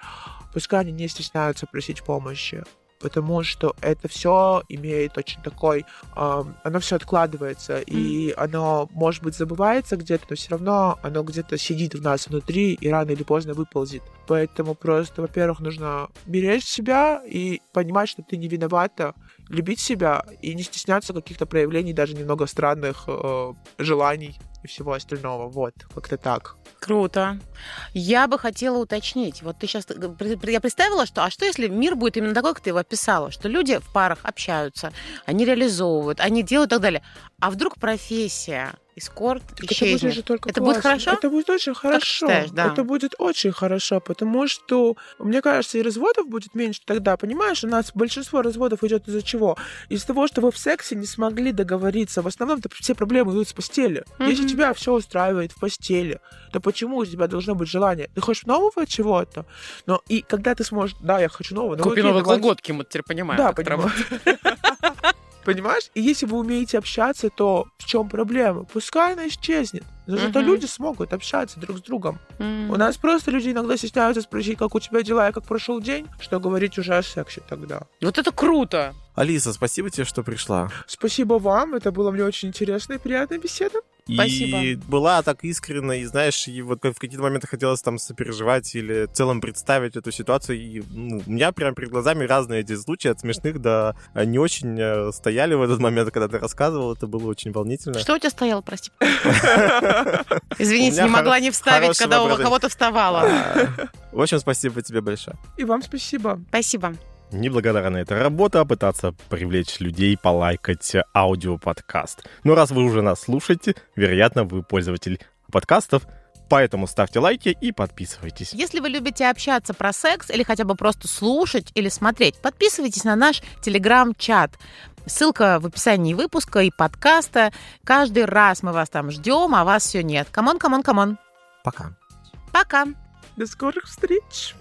пускай они не стесняются просить помощи, потому что это все имеет очень такой, ам, оно все откладывается, и оно, может быть, забывается где-то, но все равно оно где-то сидит в нас внутри и рано или поздно выползет. Поэтому просто, во-первых, нужно беречь себя и понимать, что ты не виновата, любить себя и не стесняться каких-то проявлений, даже немного странных э, желаний и всего остального. Вот, как-то так. Круто. Я бы хотела уточнить. Вот ты сейчас... Я представила, что... А что, если мир будет именно такой, как ты его описала? Что люди в парах общаются, они реализовывают, они делают и так далее. А вдруг профессия эскорт Так это будет исчезнет? же только Это будет хорошо? Это будет очень хорошо. считаешь, да? Это будет очень хорошо, потому что, мне кажется, и разводов будет меньше тогда. Понимаешь, у нас большинство разводов идет из-за чего? Из-за того, что вы в сексе не смогли договориться. В основном все проблемы идут с постели. Если Мгм. тебя все устраивает в постели, то почему у тебя должно быть желание? Ты хочешь нового чего-то? Но и когда ты сможешь, да, я хочу нового, но Купи новые колготки, мы теперь понимаем. Да, как понимаю. Понимаешь? И если вы умеете общаться, то в чем проблема? Пускай она исчезнет. Но зато Мгм. люди смогут общаться друг с другом. М. У нас просто люди иногда стесняются спросить, как у тебя дела и как прошел день, что говорить уже о сексе тогда. Вот это круто. Алиса, спасибо тебе, что пришла. Спасибо вам, это была мне очень интересная и приятная беседа. И Спасибо. была так искренна, и знаешь, и вот в какие-то моменты хотелось там сопереживать или в целом представить эту ситуацию. И ну, у меня прям перед глазами разные эти случаи, от смешных до э, не очень э, стояли в этот момент, когда ты рассказывал. Это было очень волнительно. Что у тебя стояло, прости? Извините, не могла не вставить, когда у кого-то вставала. В общем, спасибо тебе большое. И вам спасибо. Спасибо. Неблагодарная эта работа, пытаться привлечь людей, полайкать аудиоподкаст. Но раз вы уже нас слушаете, вероятно, вы пользователь подкастов, поэтому ставьте лайки и подписывайтесь. Если вы любите общаться про секс или хотя бы просто слушать или смотреть, подписывайтесь на наш телеграм-чат. Ссылка в описании выпуска и подкаста. Каждый раз мы вас там ждем, а вас все нет. Come on, come on, come on. Пока. Пока. До скорых встреч.